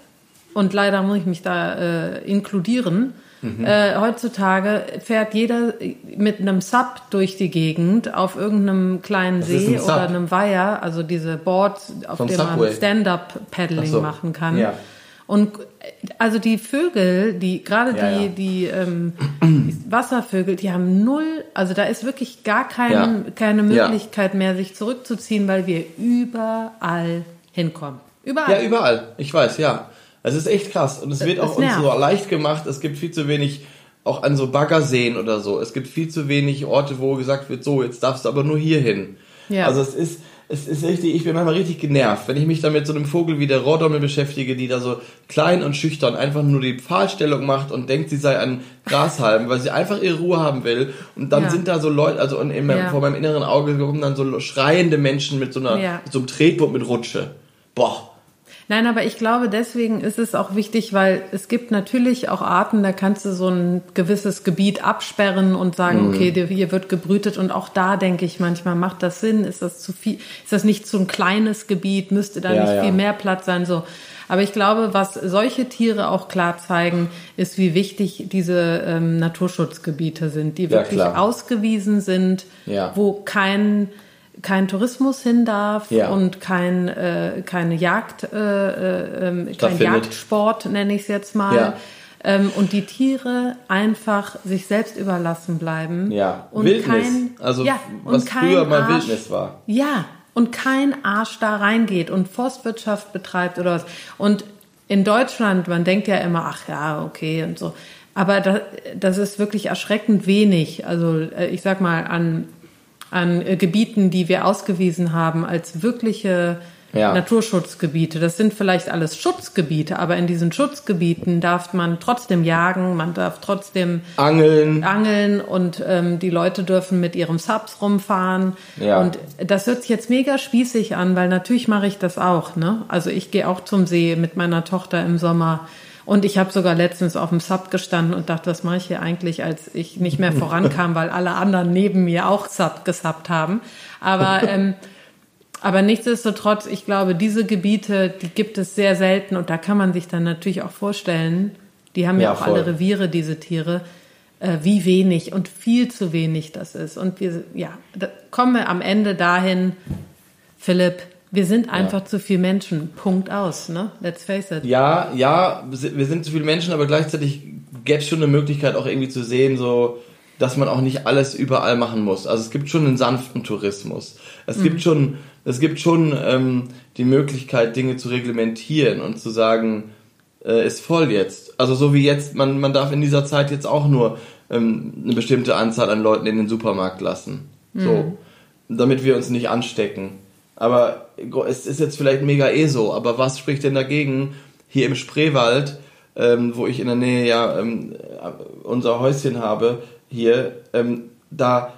und leider muss ich mich da äh, inkludieren, Mhm. äh, heutzutage fährt jeder mit einem Sub durch die Gegend auf irgendeinem kleinen ist See oder einem Weiher, also diese Boards, auf Vom denen man Subway? Stand-up-Paddling Ach so. machen kann. Ja. Und äh, also die Vögel, die gerade Ja, die ja. die ähm, Wasservögel, die haben null, also da ist wirklich gar kein, Ja. keine. Möglichkeit mehr, sich zurückzuziehen, weil wir überall hinkommen. Überall. Ja, überall. Ich weiß, ja. Es ist echt krass. Und es wird auch uns so leicht gemacht. Es gibt viel zu wenig, auch an so Baggerseen oder so. Es gibt viel zu wenig Orte, wo gesagt wird, so, jetzt darfst du aber nur hier hin. Ja. Also es ist, es ist richtig, ich bin manchmal richtig genervt, wenn ich mich da mit so einem Vogel wie der Rohrdommel beschäftige, die da so klein und schüchtern einfach nur die Pfahlstellung macht und denkt, sie sei ein Grashalm, weil sie einfach ihre Ruhe haben will. Und dann Ja. sind da so Leute, also in, in Ja. vor meinem inneren Auge kommen dann so schreiende Menschen mit so einer, Ja. mit so einem Tretboot mit Rutsche. Boah. Nein, aber ich glaube, deswegen ist es auch wichtig, weil es gibt natürlich auch Arten, da kannst du so ein gewisses Gebiet absperren und sagen, Mhm. okay, hier wird gebrütet und auch da denke ich manchmal, macht das Sinn? Ist das zu viel? Ist das nicht so ein kleines Gebiet? Müsste da Ja, nicht ja. viel mehr Platz sein? So. Aber ich glaube, was solche Tiere auch klar zeigen, ist, wie wichtig diese ähm, Naturschutzgebiete sind, die Ja, wirklich klar. ausgewiesen sind, Ja. wo kein kein Tourismus hin darf Ja. und kein äh, keine Jagd äh, äh, ähm, kein. Jagdsport nenne ich es jetzt mal Ja. ähm, und die Tiere einfach sich selbst überlassen bleiben Ja, und Wildnis. kein also ja, was früher mal Arsch, Wildnis war. ja und kein Arsch da reingeht und Forstwirtschaft betreibt oder was und in Deutschland man denkt ja immer ach ja okay und so aber das, das ist wirklich erschreckend wenig also äh, ich sag mal an an äh, Gebieten, die wir ausgewiesen haben als wirkliche Ja. Naturschutzgebiete. Das sind vielleicht alles Schutzgebiete, aber in diesen Schutzgebieten darf man trotzdem jagen, man darf trotzdem Angeln. angeln und ähm, die Leute dürfen mit ihrem Subs rumfahren. Ja. Und das hört sich jetzt mega spießig an, weil natürlich mache ich das auch. Ne? Also ich gehe auch zum See mit meiner Tochter im Sommer. Und ich habe sogar letztens auf dem Sub gestanden und dachte, was mache ich hier eigentlich, als ich nicht mehr vorankam, weil alle anderen neben mir auch Sub gesubbt haben. Aber (laughs) ähm, aber nichtsdestotrotz, ich glaube, diese Gebiete, die gibt es sehr selten und da kann man sich dann natürlich auch vorstellen, die haben ja, Ja, auch voll. alle Reviere, diese Tiere, äh, wie wenig und viel zu wenig das ist. Und wir, ja, da kommen wir am Ende dahin, Philipp, wir sind einfach zu viel Menschen. Punkt aus, ne? Let's face it. Ja, ja, wir sind zu viele Menschen, aber gleichzeitig gäbe es schon eine Möglichkeit, auch irgendwie zu sehen, so, dass man auch nicht alles überall machen muss. Also es gibt schon einen sanften Tourismus. Es gibt schon, es gibt schon ähm, die Möglichkeit, Dinge zu reglementieren und zu sagen, äh, ist voll jetzt. Also so wie jetzt, man, man darf in dieser Zeit jetzt auch nur ähm, eine bestimmte Anzahl an Leuten in den Supermarkt lassen. So. Damit wir uns nicht anstecken. Aber es ist jetzt vielleicht mega eh so, aber was spricht denn dagegen, hier im Spreewald, ähm, wo ich in der Nähe ja ähm, unser Häuschen habe, hier, ähm, da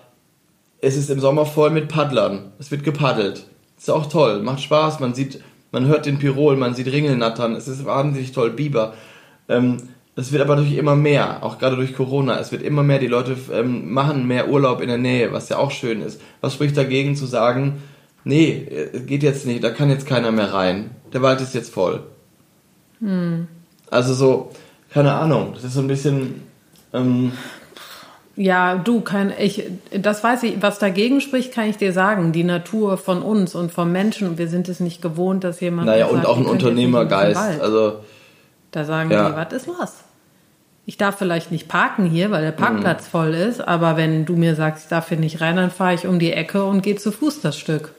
es ist im Sommer voll mit Paddlern. Es wird gepaddelt. Ist auch toll, macht Spaß, man sieht man hört den Pirol, man sieht Ringelnattern, es ist wahnsinnig toll, Biber. Ähm, es wird aber natürlich immer mehr, auch gerade durch Corona. Es wird immer mehr, die Leute ähm, machen mehr Urlaub in der Nähe, was ja auch schön ist. Was spricht dagegen zu sagen, nee, äh, geht jetzt nicht, da kann jetzt keiner mehr rein. Der Wald ist jetzt voll. Hm. Also so, keine Ahnung, das ist so ein bisschen. Ähm, ja, du, kein, ich, das weiß ich, was dagegen spricht, kann ich dir sagen. Die Natur von uns und vom Menschen, wir sind es nicht gewohnt, dass jemand. Naja, und auch ein Unternehmergeist. Also. Da sagen ja. die, was ist los? Ich darf vielleicht nicht parken hier, weil der Parkplatz mhm. voll ist, aber wenn du mir sagst, ich darf hier nicht rein, dann fahre ich um die Ecke und gehe zu Fuß das Stück.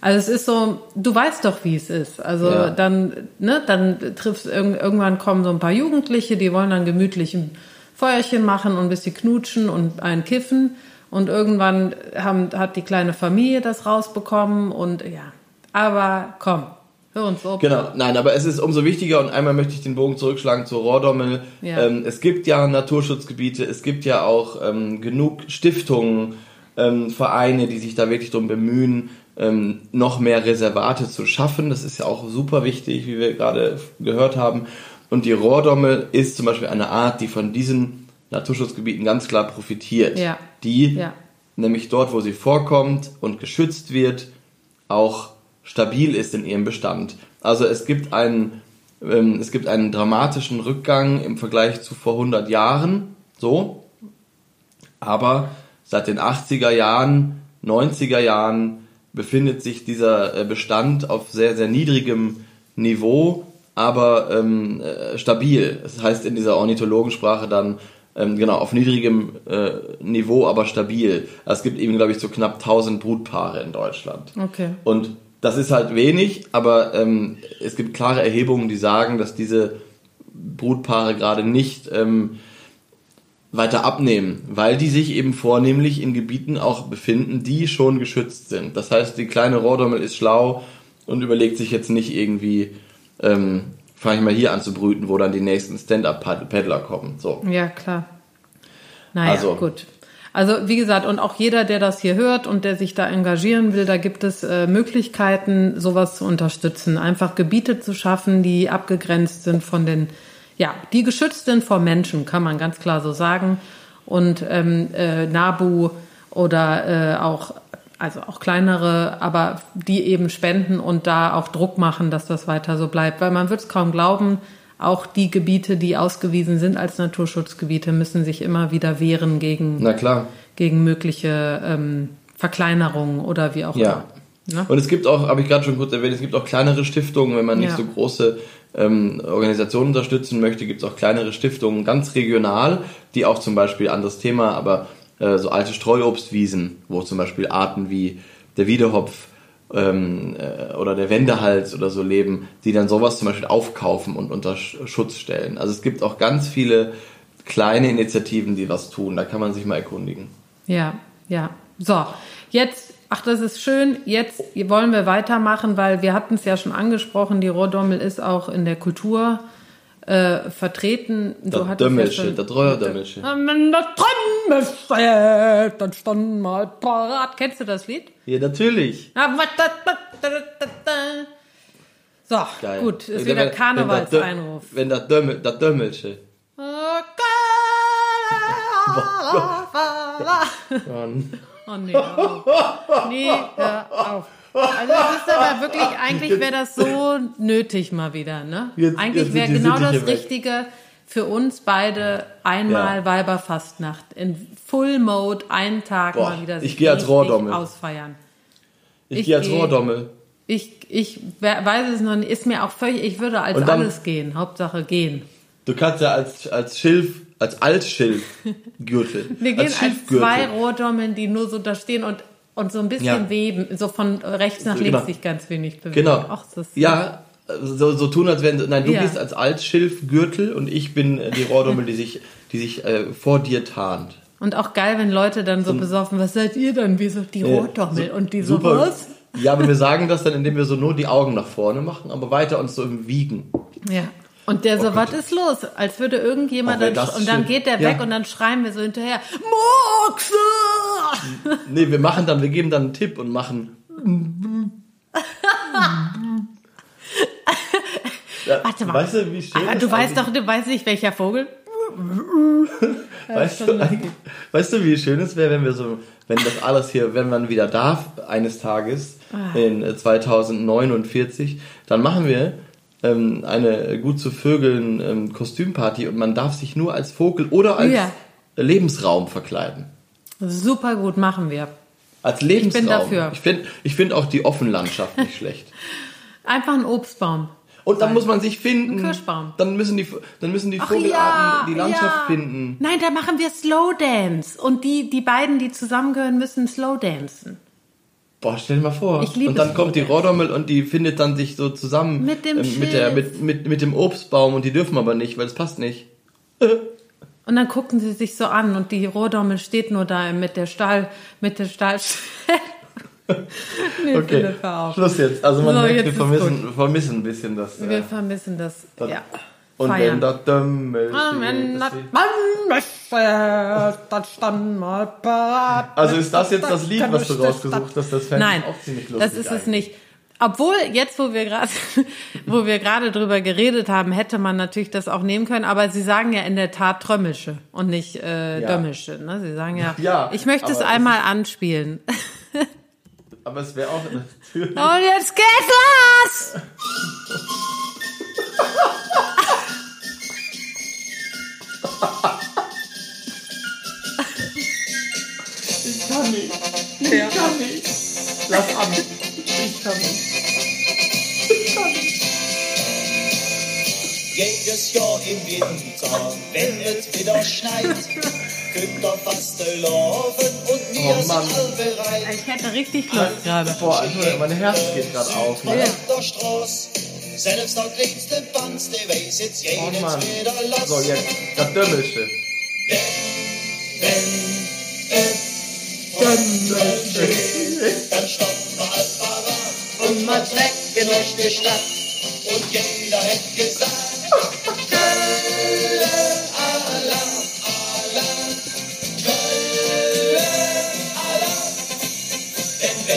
Also es ist so, du weißt doch, wie es ist. Also ja. dann, ne, dann triffst irgendwann kommen so ein paar Jugendliche, die wollen dann gemütlich ein Feuerchen machen und ein bisschen knutschen und ein Kiffen. Und irgendwann haben, hat die kleine Familie das rausbekommen und ja. Aber komm, hör uns auf. Genau, nein, aber es ist umso wichtiger und einmal möchte ich den Bogen zurückschlagen zur Rohrdommel. Ja. Ähm, es gibt ja Naturschutzgebiete, es gibt ja auch ähm, genug Stiftungen, ähm, Vereine, die sich da wirklich darum bemühen, ähm, noch mehr Reservate zu schaffen. Das ist ja auch super wichtig, wie wir gerade gehört haben. Und die Rohrdommel ist zum Beispiel eine Art, die von diesen Naturschutzgebieten ganz klar profitiert. Ja. Die ja. nämlich dort, wo sie vorkommt und geschützt wird, auch stabil ist in ihrem Bestand. Also es gibt einen, ähm, es gibt einen dramatischen Rückgang im Vergleich zu vor 100 Jahren, so. Aber seit den 80er Jahren, 90er Jahren befindet sich dieser äh, Bestand auf sehr, sehr niedrigem Niveau, aber ähm, äh, stabil. Das heißt in dieser Ornithologensprache dann ähm, genau auf niedrigem äh, Niveau, aber stabil. Es gibt eben, glaube ich, so knapp 1000 Brutpaare in Deutschland. Okay. Und das ist halt wenig, aber ähm, es gibt klare Erhebungen, die sagen, dass diese Brutpaare gerade nicht ähm, weiter abnehmen, weil die sich eben vornehmlich in Gebieten auch befinden, die schon geschützt sind. Das heißt, die kleine Rohrdommel ist schlau und überlegt sich jetzt nicht irgendwie, ähm, fange ich mal hier an zu brüten, wo dann die nächsten Stand-Up-Paddler kommen. So. Ja, klar. Naja, also, gut. Also wie gesagt, und auch jeder, der das hier hört und der sich da engagieren will, da gibt es äh, Möglichkeiten, sowas zu unterstützen. Einfach Gebiete zu schaffen, die abgegrenzt sind von den ja, die geschützt sind vor Menschen, kann man ganz klar so sagen. Und ähm, äh, Nabu oder äh, auch also auch kleinere, aber die eben spenden und da auch Druck machen, dass das weiter so bleibt. Weil man wird es kaum glauben, auch die Gebiete, die ausgewiesen sind als Naturschutzgebiete, müssen sich immer wieder wehren gegen, Na klar. gegen mögliche ähm, Verkleinerungen oder wie auch ja. immer. Ne? Und es gibt auch, habe ich gerade schon kurz erwähnt, es gibt auch kleinere Stiftungen, wenn man nicht ja. so große ähm, Organisationen unterstützen möchte, gibt es auch kleinere Stiftungen, ganz regional, die auch zum Beispiel, anderes Thema, aber äh, so alte Streuobstwiesen, wo zum Beispiel Arten wie der Wiedehopf ähm, äh, oder der Wendehals oder so leben, die dann sowas zum Beispiel aufkaufen und unter Schutz stellen. Also es gibt auch ganz viele kleine Initiativen, die was tun. Da kann man sich mal erkundigen. Ja, ja. So, jetzt Ach, das ist schön. Jetzt wollen wir weitermachen, weil wir hatten es ja schon angesprochen, die Rohrdommel ist auch in der Kultur äh, vertreten. Du das Dömmelsche, ja das Rohrdömmelsche. Das Dömmelsche, dann stand mal parat. Kennst du das Lied? Ja, natürlich. So, Geil. gut, ist wieder Karnevalseinruf. Wenn das Dömmel, das Dömmelsche. Oh (laughs) nee, hör Nee, hör auf. Also das ist aber wirklich, eigentlich wäre das so nötig mal wieder, ne? Jetzt, eigentlich wäre genau das Richtige für uns beide einmal ja. Weiberfastnacht in Full Mode, einen Tag Boah, mal wieder ich gehe als Rohrdommel. ausfeiern. Ich, ich gehe als Rohrdommel. Ich, ich weiß es noch nicht, ist mir auch völlig, ich würde als dann, alles gehen, Hauptsache gehen. Du kannst ja als, als Schilf als Altschilfgürtel. (laughs) Wir gehen als, als zwei Rohrdommeln, die nur so da stehen und, und so ein bisschen ja. weben, so von rechts nach links genau. sich ganz wenig bewegen. Genau. Ach, ja, so, so tun, als wenn, nein, du ja. gehst als Altschilfgürtel und ich bin die Rohrdommel, die sich, die sich äh, vor dir tarnt. Und auch geil, wenn Leute dann so, so besoffen, was seid ihr dann? Wie so die Rohrdommel so, und die so super. was? Ja, aber wir sagen das dann, indem wir so nur die Augen nach vorne machen, aber weiter uns so im Wiegen. Ja. Und der so, oh was ist los? Als würde irgendjemand dann, und dann geht der weg ja. und dann schreien wir so hinterher, Moxe! Nee, wir machen dann, wir geben dann einen Tipp und machen. Warte mal. Weißt du, wie schön Aber du weißt doch, du weißt nicht, welcher Vogel. (laughs) Weißt du, weißt du, wie schön es wäre, wenn wir so, wenn das alles hier, wenn man wieder darf, eines Tages Ah. in äh, 2049, dann machen wir ähm, eine gut zu Vögeln ähm, Kostümparty und man darf sich nur als Vogel oder als Ja. Lebensraum verkleiden. Super gut, machen wir. Als Lebensraum. dafür. Ich finde ich find auch die Offenlandschaft nicht schlecht. (laughs) Einfach ein Obstbaum. Und dann muss man sich finden. Ein Kirschbaum. Dann müssen die, dann müssen die Vogelarten die Landschaft ja. finden. Nein, da machen wir Slow Dance. Und die, die beiden, die zusammengehören, müssen Slow Dancen. Boah, stell dir mal vor. Ich liebe und dann kommt die Rohrdommel und die findet dann sich so zusammen Mit dem ähm, mit, der, mit, mit, mit dem Obstbaum und die dürfen aber nicht, weil es passt nicht. (laughs) Und dann gucken sie sich so an und die Rohdommel steht nur da mit der Stahl, mit der Stahl. (laughs) nee, Okay. Schluss jetzt. Also man So, merkt, wir vermissen, vermissen ein bisschen das. Wir äh, vermissen das. das- ja. Und Feiern. wenn der Dömmel Ah, wenn das das- Mann möchte, dann mal parat. Also ist das jetzt das Lied, was du rausgesucht hast? Das fände ich Nein, auch ziemlich lustig das ist es eigentlich. nicht. Obwohl, jetzt, wo wir gerade, (laughs) wo wir gerade drüber geredet haben, hätte man natürlich das auch nehmen können, aber sie sagen ja in der Tat Trömmische und nicht äh, Ja. Dömmische. Ne? Sie sagen ja, (laughs) Ja, ich möchte es einmal anspielen. Aber es wäre auch (laughs) natürlich. Und jetzt geht's los! Kann nicht. Ich kann nicht. Lass an. Ich kann nicht. Jedes Jahr im Winter, wenn es wieder schneit, könnt ihr fast laufen und wir Oh Mann. sind all bereit. Ich hätte richtig Lust gerade. Boah, Entschuldigung, mein Herz geht gerade auf. Ne? Straße, selbst der kleinste Panz, der weiß jetzt Oh jedes Mann. wieder los. So, jetzt. Das Dömmelsche. Wenn es Dann stoppen wir all parat und man trecken durch die Stadt und jeder hätte gesagt.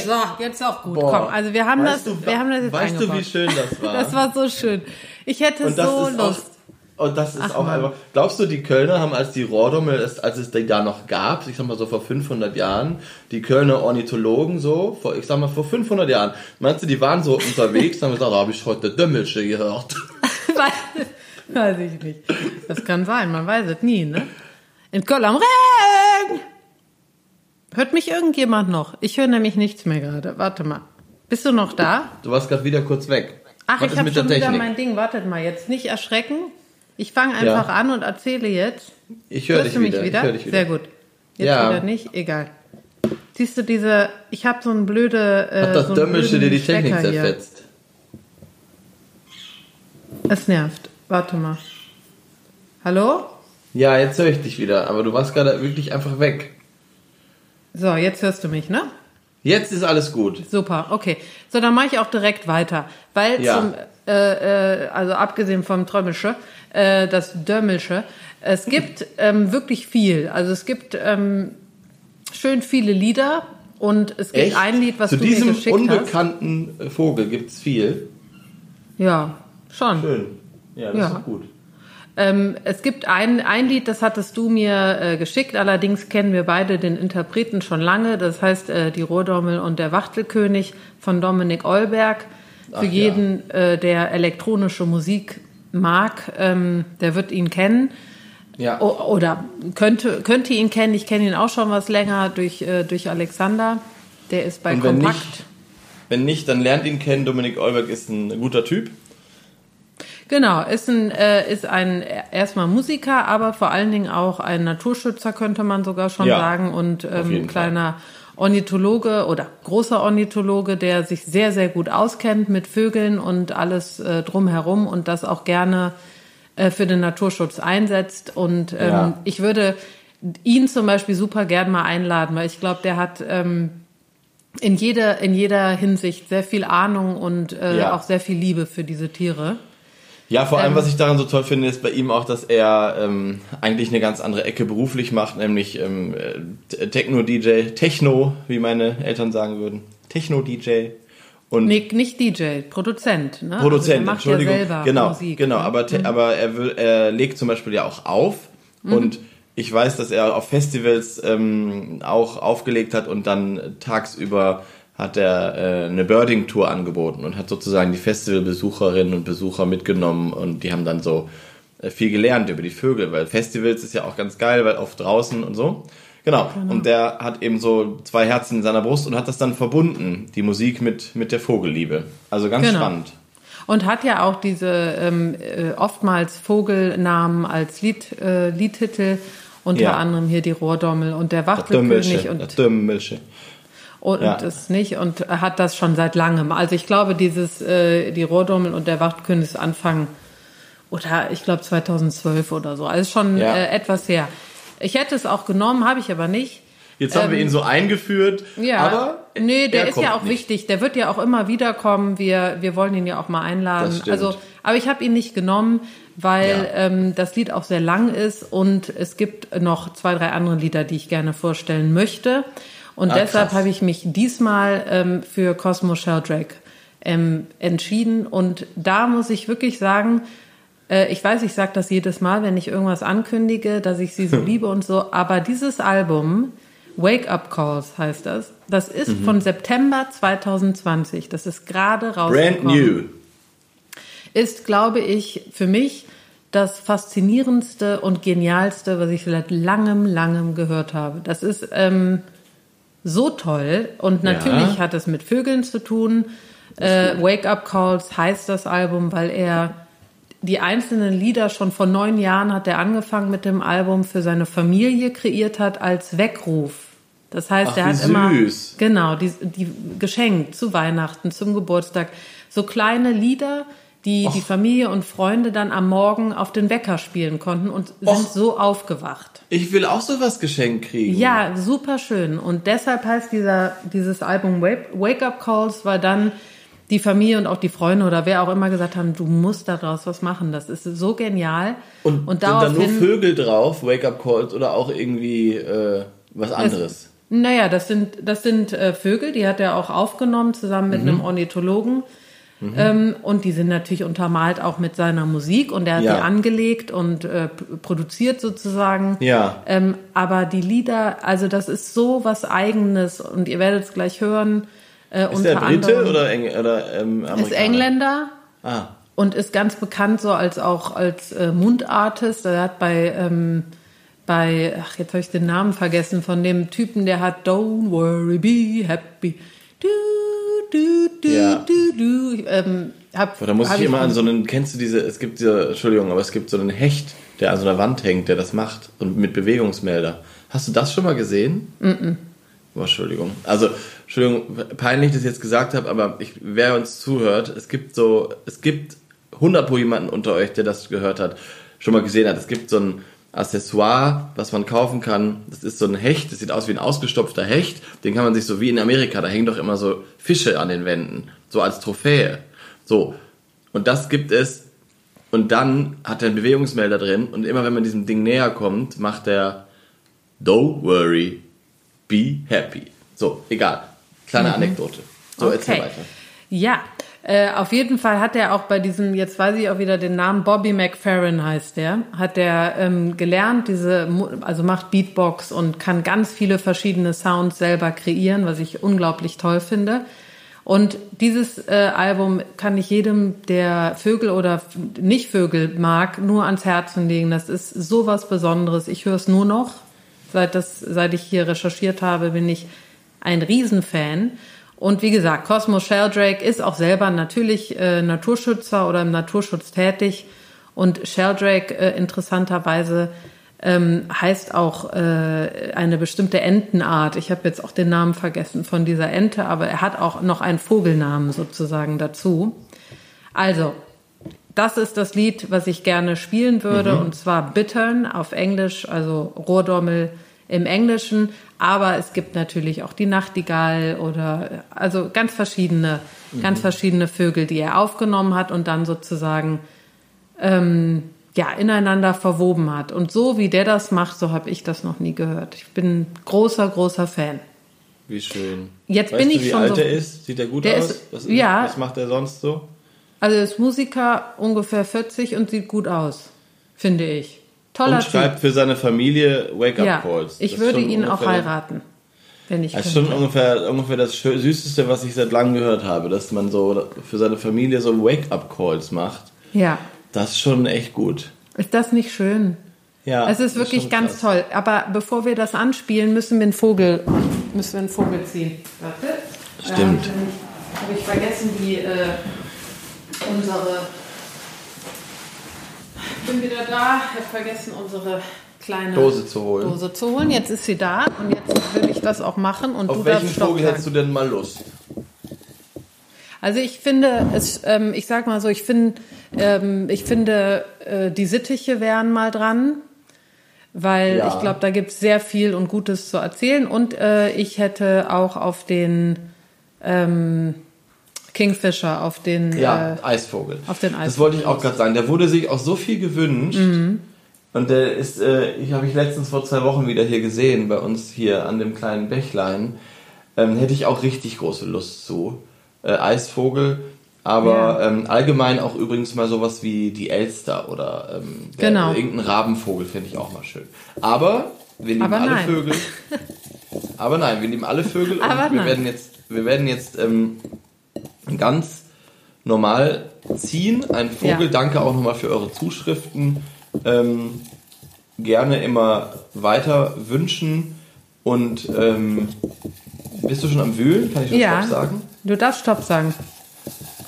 So, jetzt auch gut. Boah. Komm, also wir haben Weißt das, du, wir haben das jetzt Weißt du, wie schön das (laughs) war? Das war so schön. Ich hätte so Lust. Und das ist Ach, auch einfach. Glaubst du, die Kölner haben, als die Rohrdommel, als es die da noch gab, ich sag mal so vor 500 Jahren, die Kölner Ornithologen so, vor, ich sag mal vor 500 Jahren, meinst du, die waren so unterwegs, haben gesagt, da habe ich heute Dömmelsche gehört. (laughs) Weiß, ich nicht. Das kann sein, man weiß es nie, ne? In Köln am Regen! Hört mich irgendjemand noch? Ich höre nämlich nichts mehr gerade. Warte mal. Bist du noch da? Du warst gerade wieder kurz weg. Ach, Was ich habe schon wieder mein Ding. Wartet mal, jetzt nicht erschrecken. Ich fange einfach Ja. an und erzähle jetzt. Ich höre dich wieder. hör dich wieder. Sehr gut. Jetzt Ja. wieder nicht? Egal. Siehst du diese, ich habe so ein blöde, äh, Hat das so einen Dömmelsche dir die Technik Stecker hier. zerfetzt? Es nervt. Warte mal. Hallo? Ja, jetzt höre ich dich wieder, aber du warst gerade wirklich einfach weg. So, jetzt hörst du mich, ne? Jetzt ist alles gut. Super, okay. So, dann mache ich auch direkt weiter. Weil Ja. zum, äh, äh, also abgesehen vom Trömmische, äh, das Dömmelsche, es gibt ähm, wirklich viel. Also es gibt ähm, schön viele Lieder und es gibt Echt? ein Lied, was Zu du mir diesem geschickt hast. unbekannten Vogel gibt's viel. Ja, schon. Schön. Ja, das Ja. ist gut. Ähm, es gibt ein, ein Lied, das hattest du mir äh, geschickt. Allerdings kennen wir beide den Interpreten schon lange. Das heißt äh, Die Rohrdommel und der Wachtelkönig von Dominik Eulberg. Für Ach ja. jeden, äh, der elektronische Musik mag, ähm, der wird ihn kennen. Ja. O oder könnte, könnte ihn kennen. Ich kenne ihn auch schon was länger durch, äh, durch Alexander. Der ist bei Und wenn Kompakt. nicht, wenn nicht, dann lernt ihn kennen. Dominik Eulberg ist ein guter Typ. Genau, ist ein, äh, ist ein erstmal Musiker, aber vor allen Dingen auch ein Naturschützer, könnte man sogar schon Ja, sagen, und ähm, kleiner Ornithologe oder großer Ornithologe, der sich sehr, sehr gut auskennt mit Vögeln und alles äh, drumherum und das auch gerne äh, für den Naturschutz einsetzt. Und ähm, Ja. ich würde ihn zum Beispiel super gern mal einladen, weil ich glaube, der hat ähm, in jeder, in jeder Hinsicht sehr viel Ahnung und äh, Ja. auch sehr viel Liebe für diese Tiere. Ja, vor allem, Ähm. was ich daran so toll finde, ist bei ihm auch, dass er ähm, eigentlich eine ganz andere Ecke beruflich macht, nämlich ähm, äh, Techno-DJ, Techno, wie meine Eltern sagen würden. Techno-DJ. Und Nee, nicht DJ, Produzent. Ne? Produzent, also macht Entschuldigung. Ja selber genau, Musik, genau, ne? aber, te- aber er, will, er legt zum Beispiel ja auch auf Mhm. und ich weiß, dass er auf Festivals ähm, auch aufgelegt hat und dann tagsüber hat er äh, eine Birding-Tour angeboten und hat sozusagen die Festivalbesucherinnen und Besucher mitgenommen und die haben dann so äh, viel gelernt über die Vögel, weil Festivals ist ja auch ganz geil, weil oft draußen und so. Genau. Und der hat eben so zwei Herzen in seiner Brust und hat das dann verbunden, die Musik mit, mit der Vogelliebe. Also ganz Genau. spannend. Und hat ja auch diese ähm, äh, oftmals Vogelnamen als Lied, äh, Liedtitel, unter Ja. anderem hier die Rohrdommel und der Der Wachtelkönig und der. Und Ja. das nicht und hat das schon seit langem. Also ich glaube, dieses äh, die Rohrdommel und der Wachtkönig ist Anfang oder ich glaube 2012 oder so. Also schon Ja. äh, etwas her. Ich hätte es auch genommen, habe ich aber nicht. Jetzt haben wir ihn so eingeführt, Ähm, Ja, aber nee, der er ist ja auch nicht. wichtig. Der wird ja auch immer wieder kommen. Wir, wir wollen ihn ja auch mal einladen. Das. Also, aber ich habe ihn nicht genommen, weil Ja. ähm, das Lied auch sehr lang ist und es gibt noch zwei, drei andere Lieder, die ich gerne vorstellen möchte. Und Ah, deshalb habe ich mich diesmal ähm, für Cosmo Sheldrake ähm, entschieden. Und da muss ich wirklich sagen, äh, ich weiß, ich sage das jedes Mal, wenn ich irgendwas ankündige, dass ich sie so (laughs) liebe und so, aber dieses Album, Wake Up Calls heißt das, das ist Mhm. von September 2020, das ist gerade rausgekommen brand new. ist, glaube ich, für mich das faszinierendste und genialste, was ich seit langem, langem gehört habe. Das ist ähm, so toll und natürlich Ja. hat es mit Vögeln zu tun. Äh, Wake Up Calls heißt das Album, weil er die einzelnen Lieder schon vor neun Jahren hat er angefangen mit dem Album für seine Familie kreiert hat als Weckruf. Das heißt, Ach, er hat immer süß. genau die, die geschenkt zu Weihnachten, zum Geburtstag so kleine Lieder, die die Familie und Freunde dann am Morgen auf den Wecker spielen konnten und sind Och. so aufgewacht. Ich will auch sowas geschenkt kriegen. Ja, super schön. Und deshalb heißt dieser, dieses Album Wake, Wake Up Calls, weil dann die Familie und auch die Freunde oder wer auch immer gesagt haben, du musst daraus was machen. Das ist so genial. Und, und sind da nur Vögel drauf, Wake-up Calls oder auch irgendwie äh, was anderes? naja, das sind, das sind äh, Vögel, die hat er auch aufgenommen zusammen Mhm. mit einem Ornithologen. Ähm, und die sind natürlich untermalt auch mit seiner Musik und er hat Ja. die angelegt und äh, produziert sozusagen. Ja. Ähm, aber die Lieder, also das ist so was Eigenes und ihr werdet es gleich hören. Äh, Ist der Brite anderem oder, Eng oder ähm, Amerikaner? ist Engländer Ah, und ist ganz bekannt so als auch als äh, Mundartist. Er hat bei ähm, bei ach jetzt habe ich den Namen vergessen von dem Typen, der hat Don't worry, be happy. Du du du Ja. du du. Ich, ähm, hab, da muss hab ich immer an so einen, kennst du diese, es gibt diese, Entschuldigung, aber es gibt so einen Hecht, der an so einer Wand hängt, der das macht und mit Bewegungsmelder. Hast du das schon mal gesehen? Mhm. Oh, Entschuldigung. Also, Entschuldigung, peinlich, dass ich jetzt gesagt habe, aber ich, wer uns zuhört, es gibt so, es gibt 100 pro jemanden unter euch, der das gehört hat, schon mal gesehen hat. Es gibt so ein Accessoire, was man kaufen kann. Das ist so ein Hecht, das sieht aus wie ein ausgestopfter Hecht. Den kann man sich so wie in Amerika, da hängen doch immer so Fische an den Wänden, so als Trophäe. So. Und das gibt es. Und dann hat er einen Bewegungsmelder drin. Und immer wenn man diesem Ding näher kommt, macht er Don't worry, be happy. So, egal. Kleine Anekdote. So, erzähl weiter. Ja, äh, auf jeden Fall hat er auch bei diesem, jetzt weiß ich auch wieder den Namen, Bobby McFerrin heißt der, hat er ähm, gelernt, diese, also macht Beatbox und kann ganz viele verschiedene Sounds selber kreieren, was ich unglaublich toll finde. Und dieses äh, Album kann ich jedem, der Vögel oder nicht Vögel mag, nur ans Herzen legen. Das ist so was Besonderes. Ich höre es nur noch. Seit, das, seit ich hier recherchiert habe, bin ich ein Riesenfan. Und wie gesagt, Cosmo Sheldrake ist auch selber natürlich äh, Naturschützer oder im Naturschutz tätig. Und Sheldrake äh, interessanterweise ähm, heißt auch äh, eine bestimmte Entenart. Ich habe jetzt auch den Namen vergessen von dieser Ente, aber er hat auch noch einen Vogelnamen sozusagen dazu. Also, das ist das Lied, was ich gerne spielen würde, und zwar Bittern auf Englisch, also Rohrdommel im Englischen. Aber es gibt natürlich auch die Nachtigall oder also ganz verschiedene, ganz verschiedene Vögel, die er aufgenommen hat und dann sozusagen ähm, ja ineinander verwoben hat. Und so wie der das macht, so habe ich das noch nie gehört. Ich bin großer, großer Fan. Wie schön. Jetzt weißt bin du, ich wie schon alt so- er ist? Sieht er gut aus? ist- was, ja. was macht er sonst so? Also ist Musiker ungefähr 40 und sieht gut aus, finde ich. Toller Und schreibt für seine Familie Typ. Wake-up Ja, Calls. ich Das ist würde ihn auch heiraten, wenn ich Das ist schon ungefähr, ungefähr das Süßeste, was ich seit langem gehört habe, dass man so für seine Familie so Wake-up-Calls macht. Ja, Das ist schon echt gut. ist das nicht schön? Ja, Es ist wirklich schon ganz krass. toll. Aber bevor wir das anspielen, müssen wir einen Vogel, müssen wir einen Vogel ziehen. Warte. Stimmt. Ähm, Habe ich vergessen, die äh, unsere. Ich bin wieder da. Ich habe vergessen, unsere kleine Dose zu holen. Dose zu holen. Jetzt ist sie da und jetzt will ich das auch machen. Und Auf welchen Vogel hättest du denn mal Lust? Also ich finde, es, ähm, ich sag mal so, ich finde, ähm, ich finde, äh, die Sittiche wären mal dran, weil Ja. ich glaube, da gibt es sehr viel und Gutes zu erzählen. Und äh, ich hätte auch auf den ähm, Kingfisher, auf den Ja, äh, Eisvogel. auf den Das Eisvogel. wollte ich auch gerade sagen. Der wurde sich auch so viel gewünscht. Mhm. Und der ist, äh, ich habe ich letztens vor zwei Wochen wieder hier gesehen, bei uns hier an dem kleinen Bächlein. Ähm, hätte ich auch richtig große Lust zu. Äh, Eisvogel. Aber Ja. ähm, allgemein auch übrigens mal sowas wie die Elster oder ähm, der, Genau. irgendein Rabenvogel finde ich auch mal schön. Aber wir nehmen Aber alle nein. Vögel. (laughs) Aber nein, wir nehmen alle Vögel Aber und wir nein. werden jetzt, wir werden jetzt ähm, ganz normal ziehen. Ein Vogel, Ja. danke auch nochmal für eure Zuschriften. Ähm, gerne immer weiter wünschen. Und ähm, bist du schon am Wühlen? Kann ich schon ja, Stopp sagen? du darfst Stopp sagen.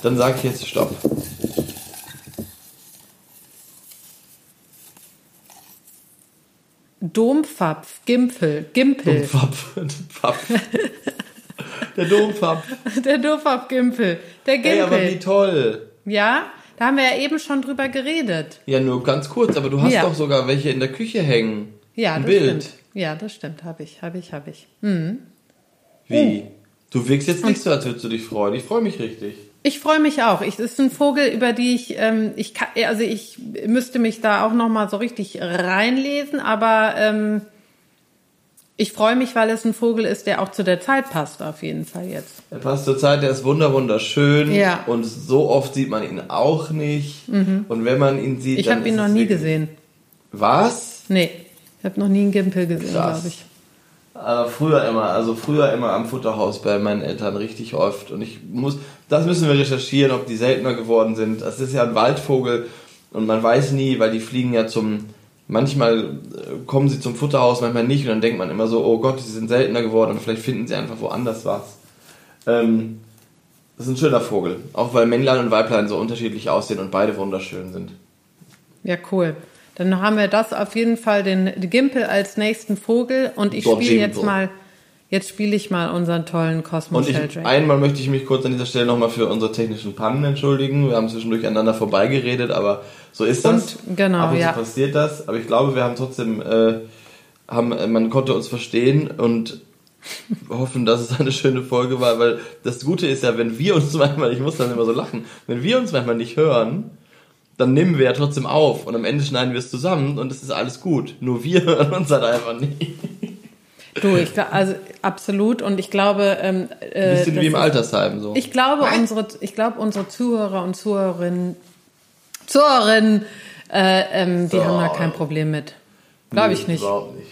Dann sage ich jetzt Stopp. Dompfapf, Gimpel, Gimpel, Pfaff. Pfaff. Der Dompfapf. der Dompfapf, Gimpel, der Ey, aber wie Gimpel. toll. Ja, da haben wir ja eben schon drüber geredet. Ja, nur ganz kurz, aber du hast Ja. doch sogar welche in der Küche hängen. Ja, Ein das Bild. stimmt. Ja, das stimmt, habe ich, habe ich, habe ich. Hm. Wie? Du wirkst jetzt nicht so, als würdest du dich freuen. Ich freue mich richtig. Ich freue mich auch. Ich, das ist ein Vogel, über die ich, ähm, ich kann, also ich müsste mich da auch noch mal so richtig reinlesen, aber ähm, ich freue mich, weil es ein Vogel ist, der auch zu der Zeit passt, auf jeden Fall jetzt. Er passt zur Zeit, der ist wunder wunderschön. Ja. Und so oft sieht man ihn auch nicht. Und wenn man ihn sieht, Ich habe ihn noch nie wirklich- gesehen. Was? Nee, ich habe noch nie einen Gimpel gesehen, glaube ich. Aber früher immer, also früher immer am Futterhaus bei meinen Eltern richtig oft. Und ich muss, das müssen wir recherchieren, ob die seltener geworden sind. Das ist ja ein Waldvogel und man weiß nie, weil die fliegen ja zum, manchmal äh, kommen sie zum Futterhaus, manchmal nicht. Und dann denkt man immer so, oh Gott, sie sind seltener geworden und vielleicht finden sie einfach woanders was. Ähm, das ist ein schöner Vogel. Auch weil Männlein und Weiblein so unterschiedlich aussehen und beide wunderschön sind. Ja, cool. Dann haben wir das auf jeden Fall den, Gimpel als nächsten Vogel und ich spiele jetzt mal, jetzt spiele ich mal unseren tollen Cosmo Und ich, einmal möchte ich mich kurz an dieser Stelle nochmal für unsere technischen Pannen entschuldigen. Wir haben zwischendurch aneinander vorbeigeredet, aber so ist das. Und, genau, Ab und ja. zu passiert das. Aber ich glaube, wir haben trotzdem, äh, haben, äh, man konnte uns verstehen und hoffen, dass es eine schöne Folge war, weil das Gute ist ja, wenn wir uns (laughs) manchmal, ich muss dann immer so lachen, wenn wir uns manchmal nicht hören, dann nehmen wir ja trotzdem auf und am Ende schneiden wir es zusammen und es ist alles gut. Nur wir (laughs) hören uns halt einfach nicht. Du, ich glaub, also absolut und ich glaube, ähm, äh, Bisschen das wie im Altersheim so. Ich glaube, unsere, ich glaube, unsere Zuhörer und Zuhörerinnen, Zuhörerinnen, äh, ähm, die So. haben da kein Problem mit. Glaube ich Nee, nicht. Überhaupt nicht.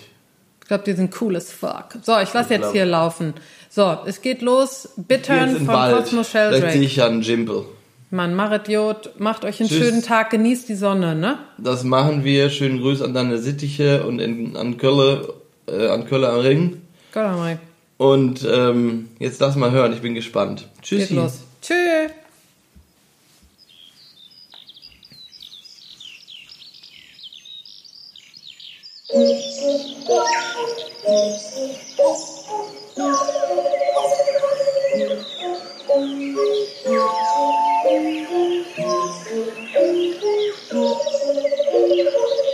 Ich glaube, die sind cool as fuck. So, ich lasse Ich jetzt glaub- hier laufen. So, es geht los. Bittern von Wald. Cosmo Vielleicht sehe Sheldrake. ich ja einen Jimpel. Mann, machet Jod, macht euch einen Tschüss. schönen Tag, genießt die Sonne, ne? Das machen wir. Schönen Gruß an deine Sittiche und in, an Kölle, äh, an Kölle am Ring. Gott einmal. Und ähm, jetzt lass mal hören, ich bin gespannt. Tschüssi. Geht los. Tschüss. (laughs)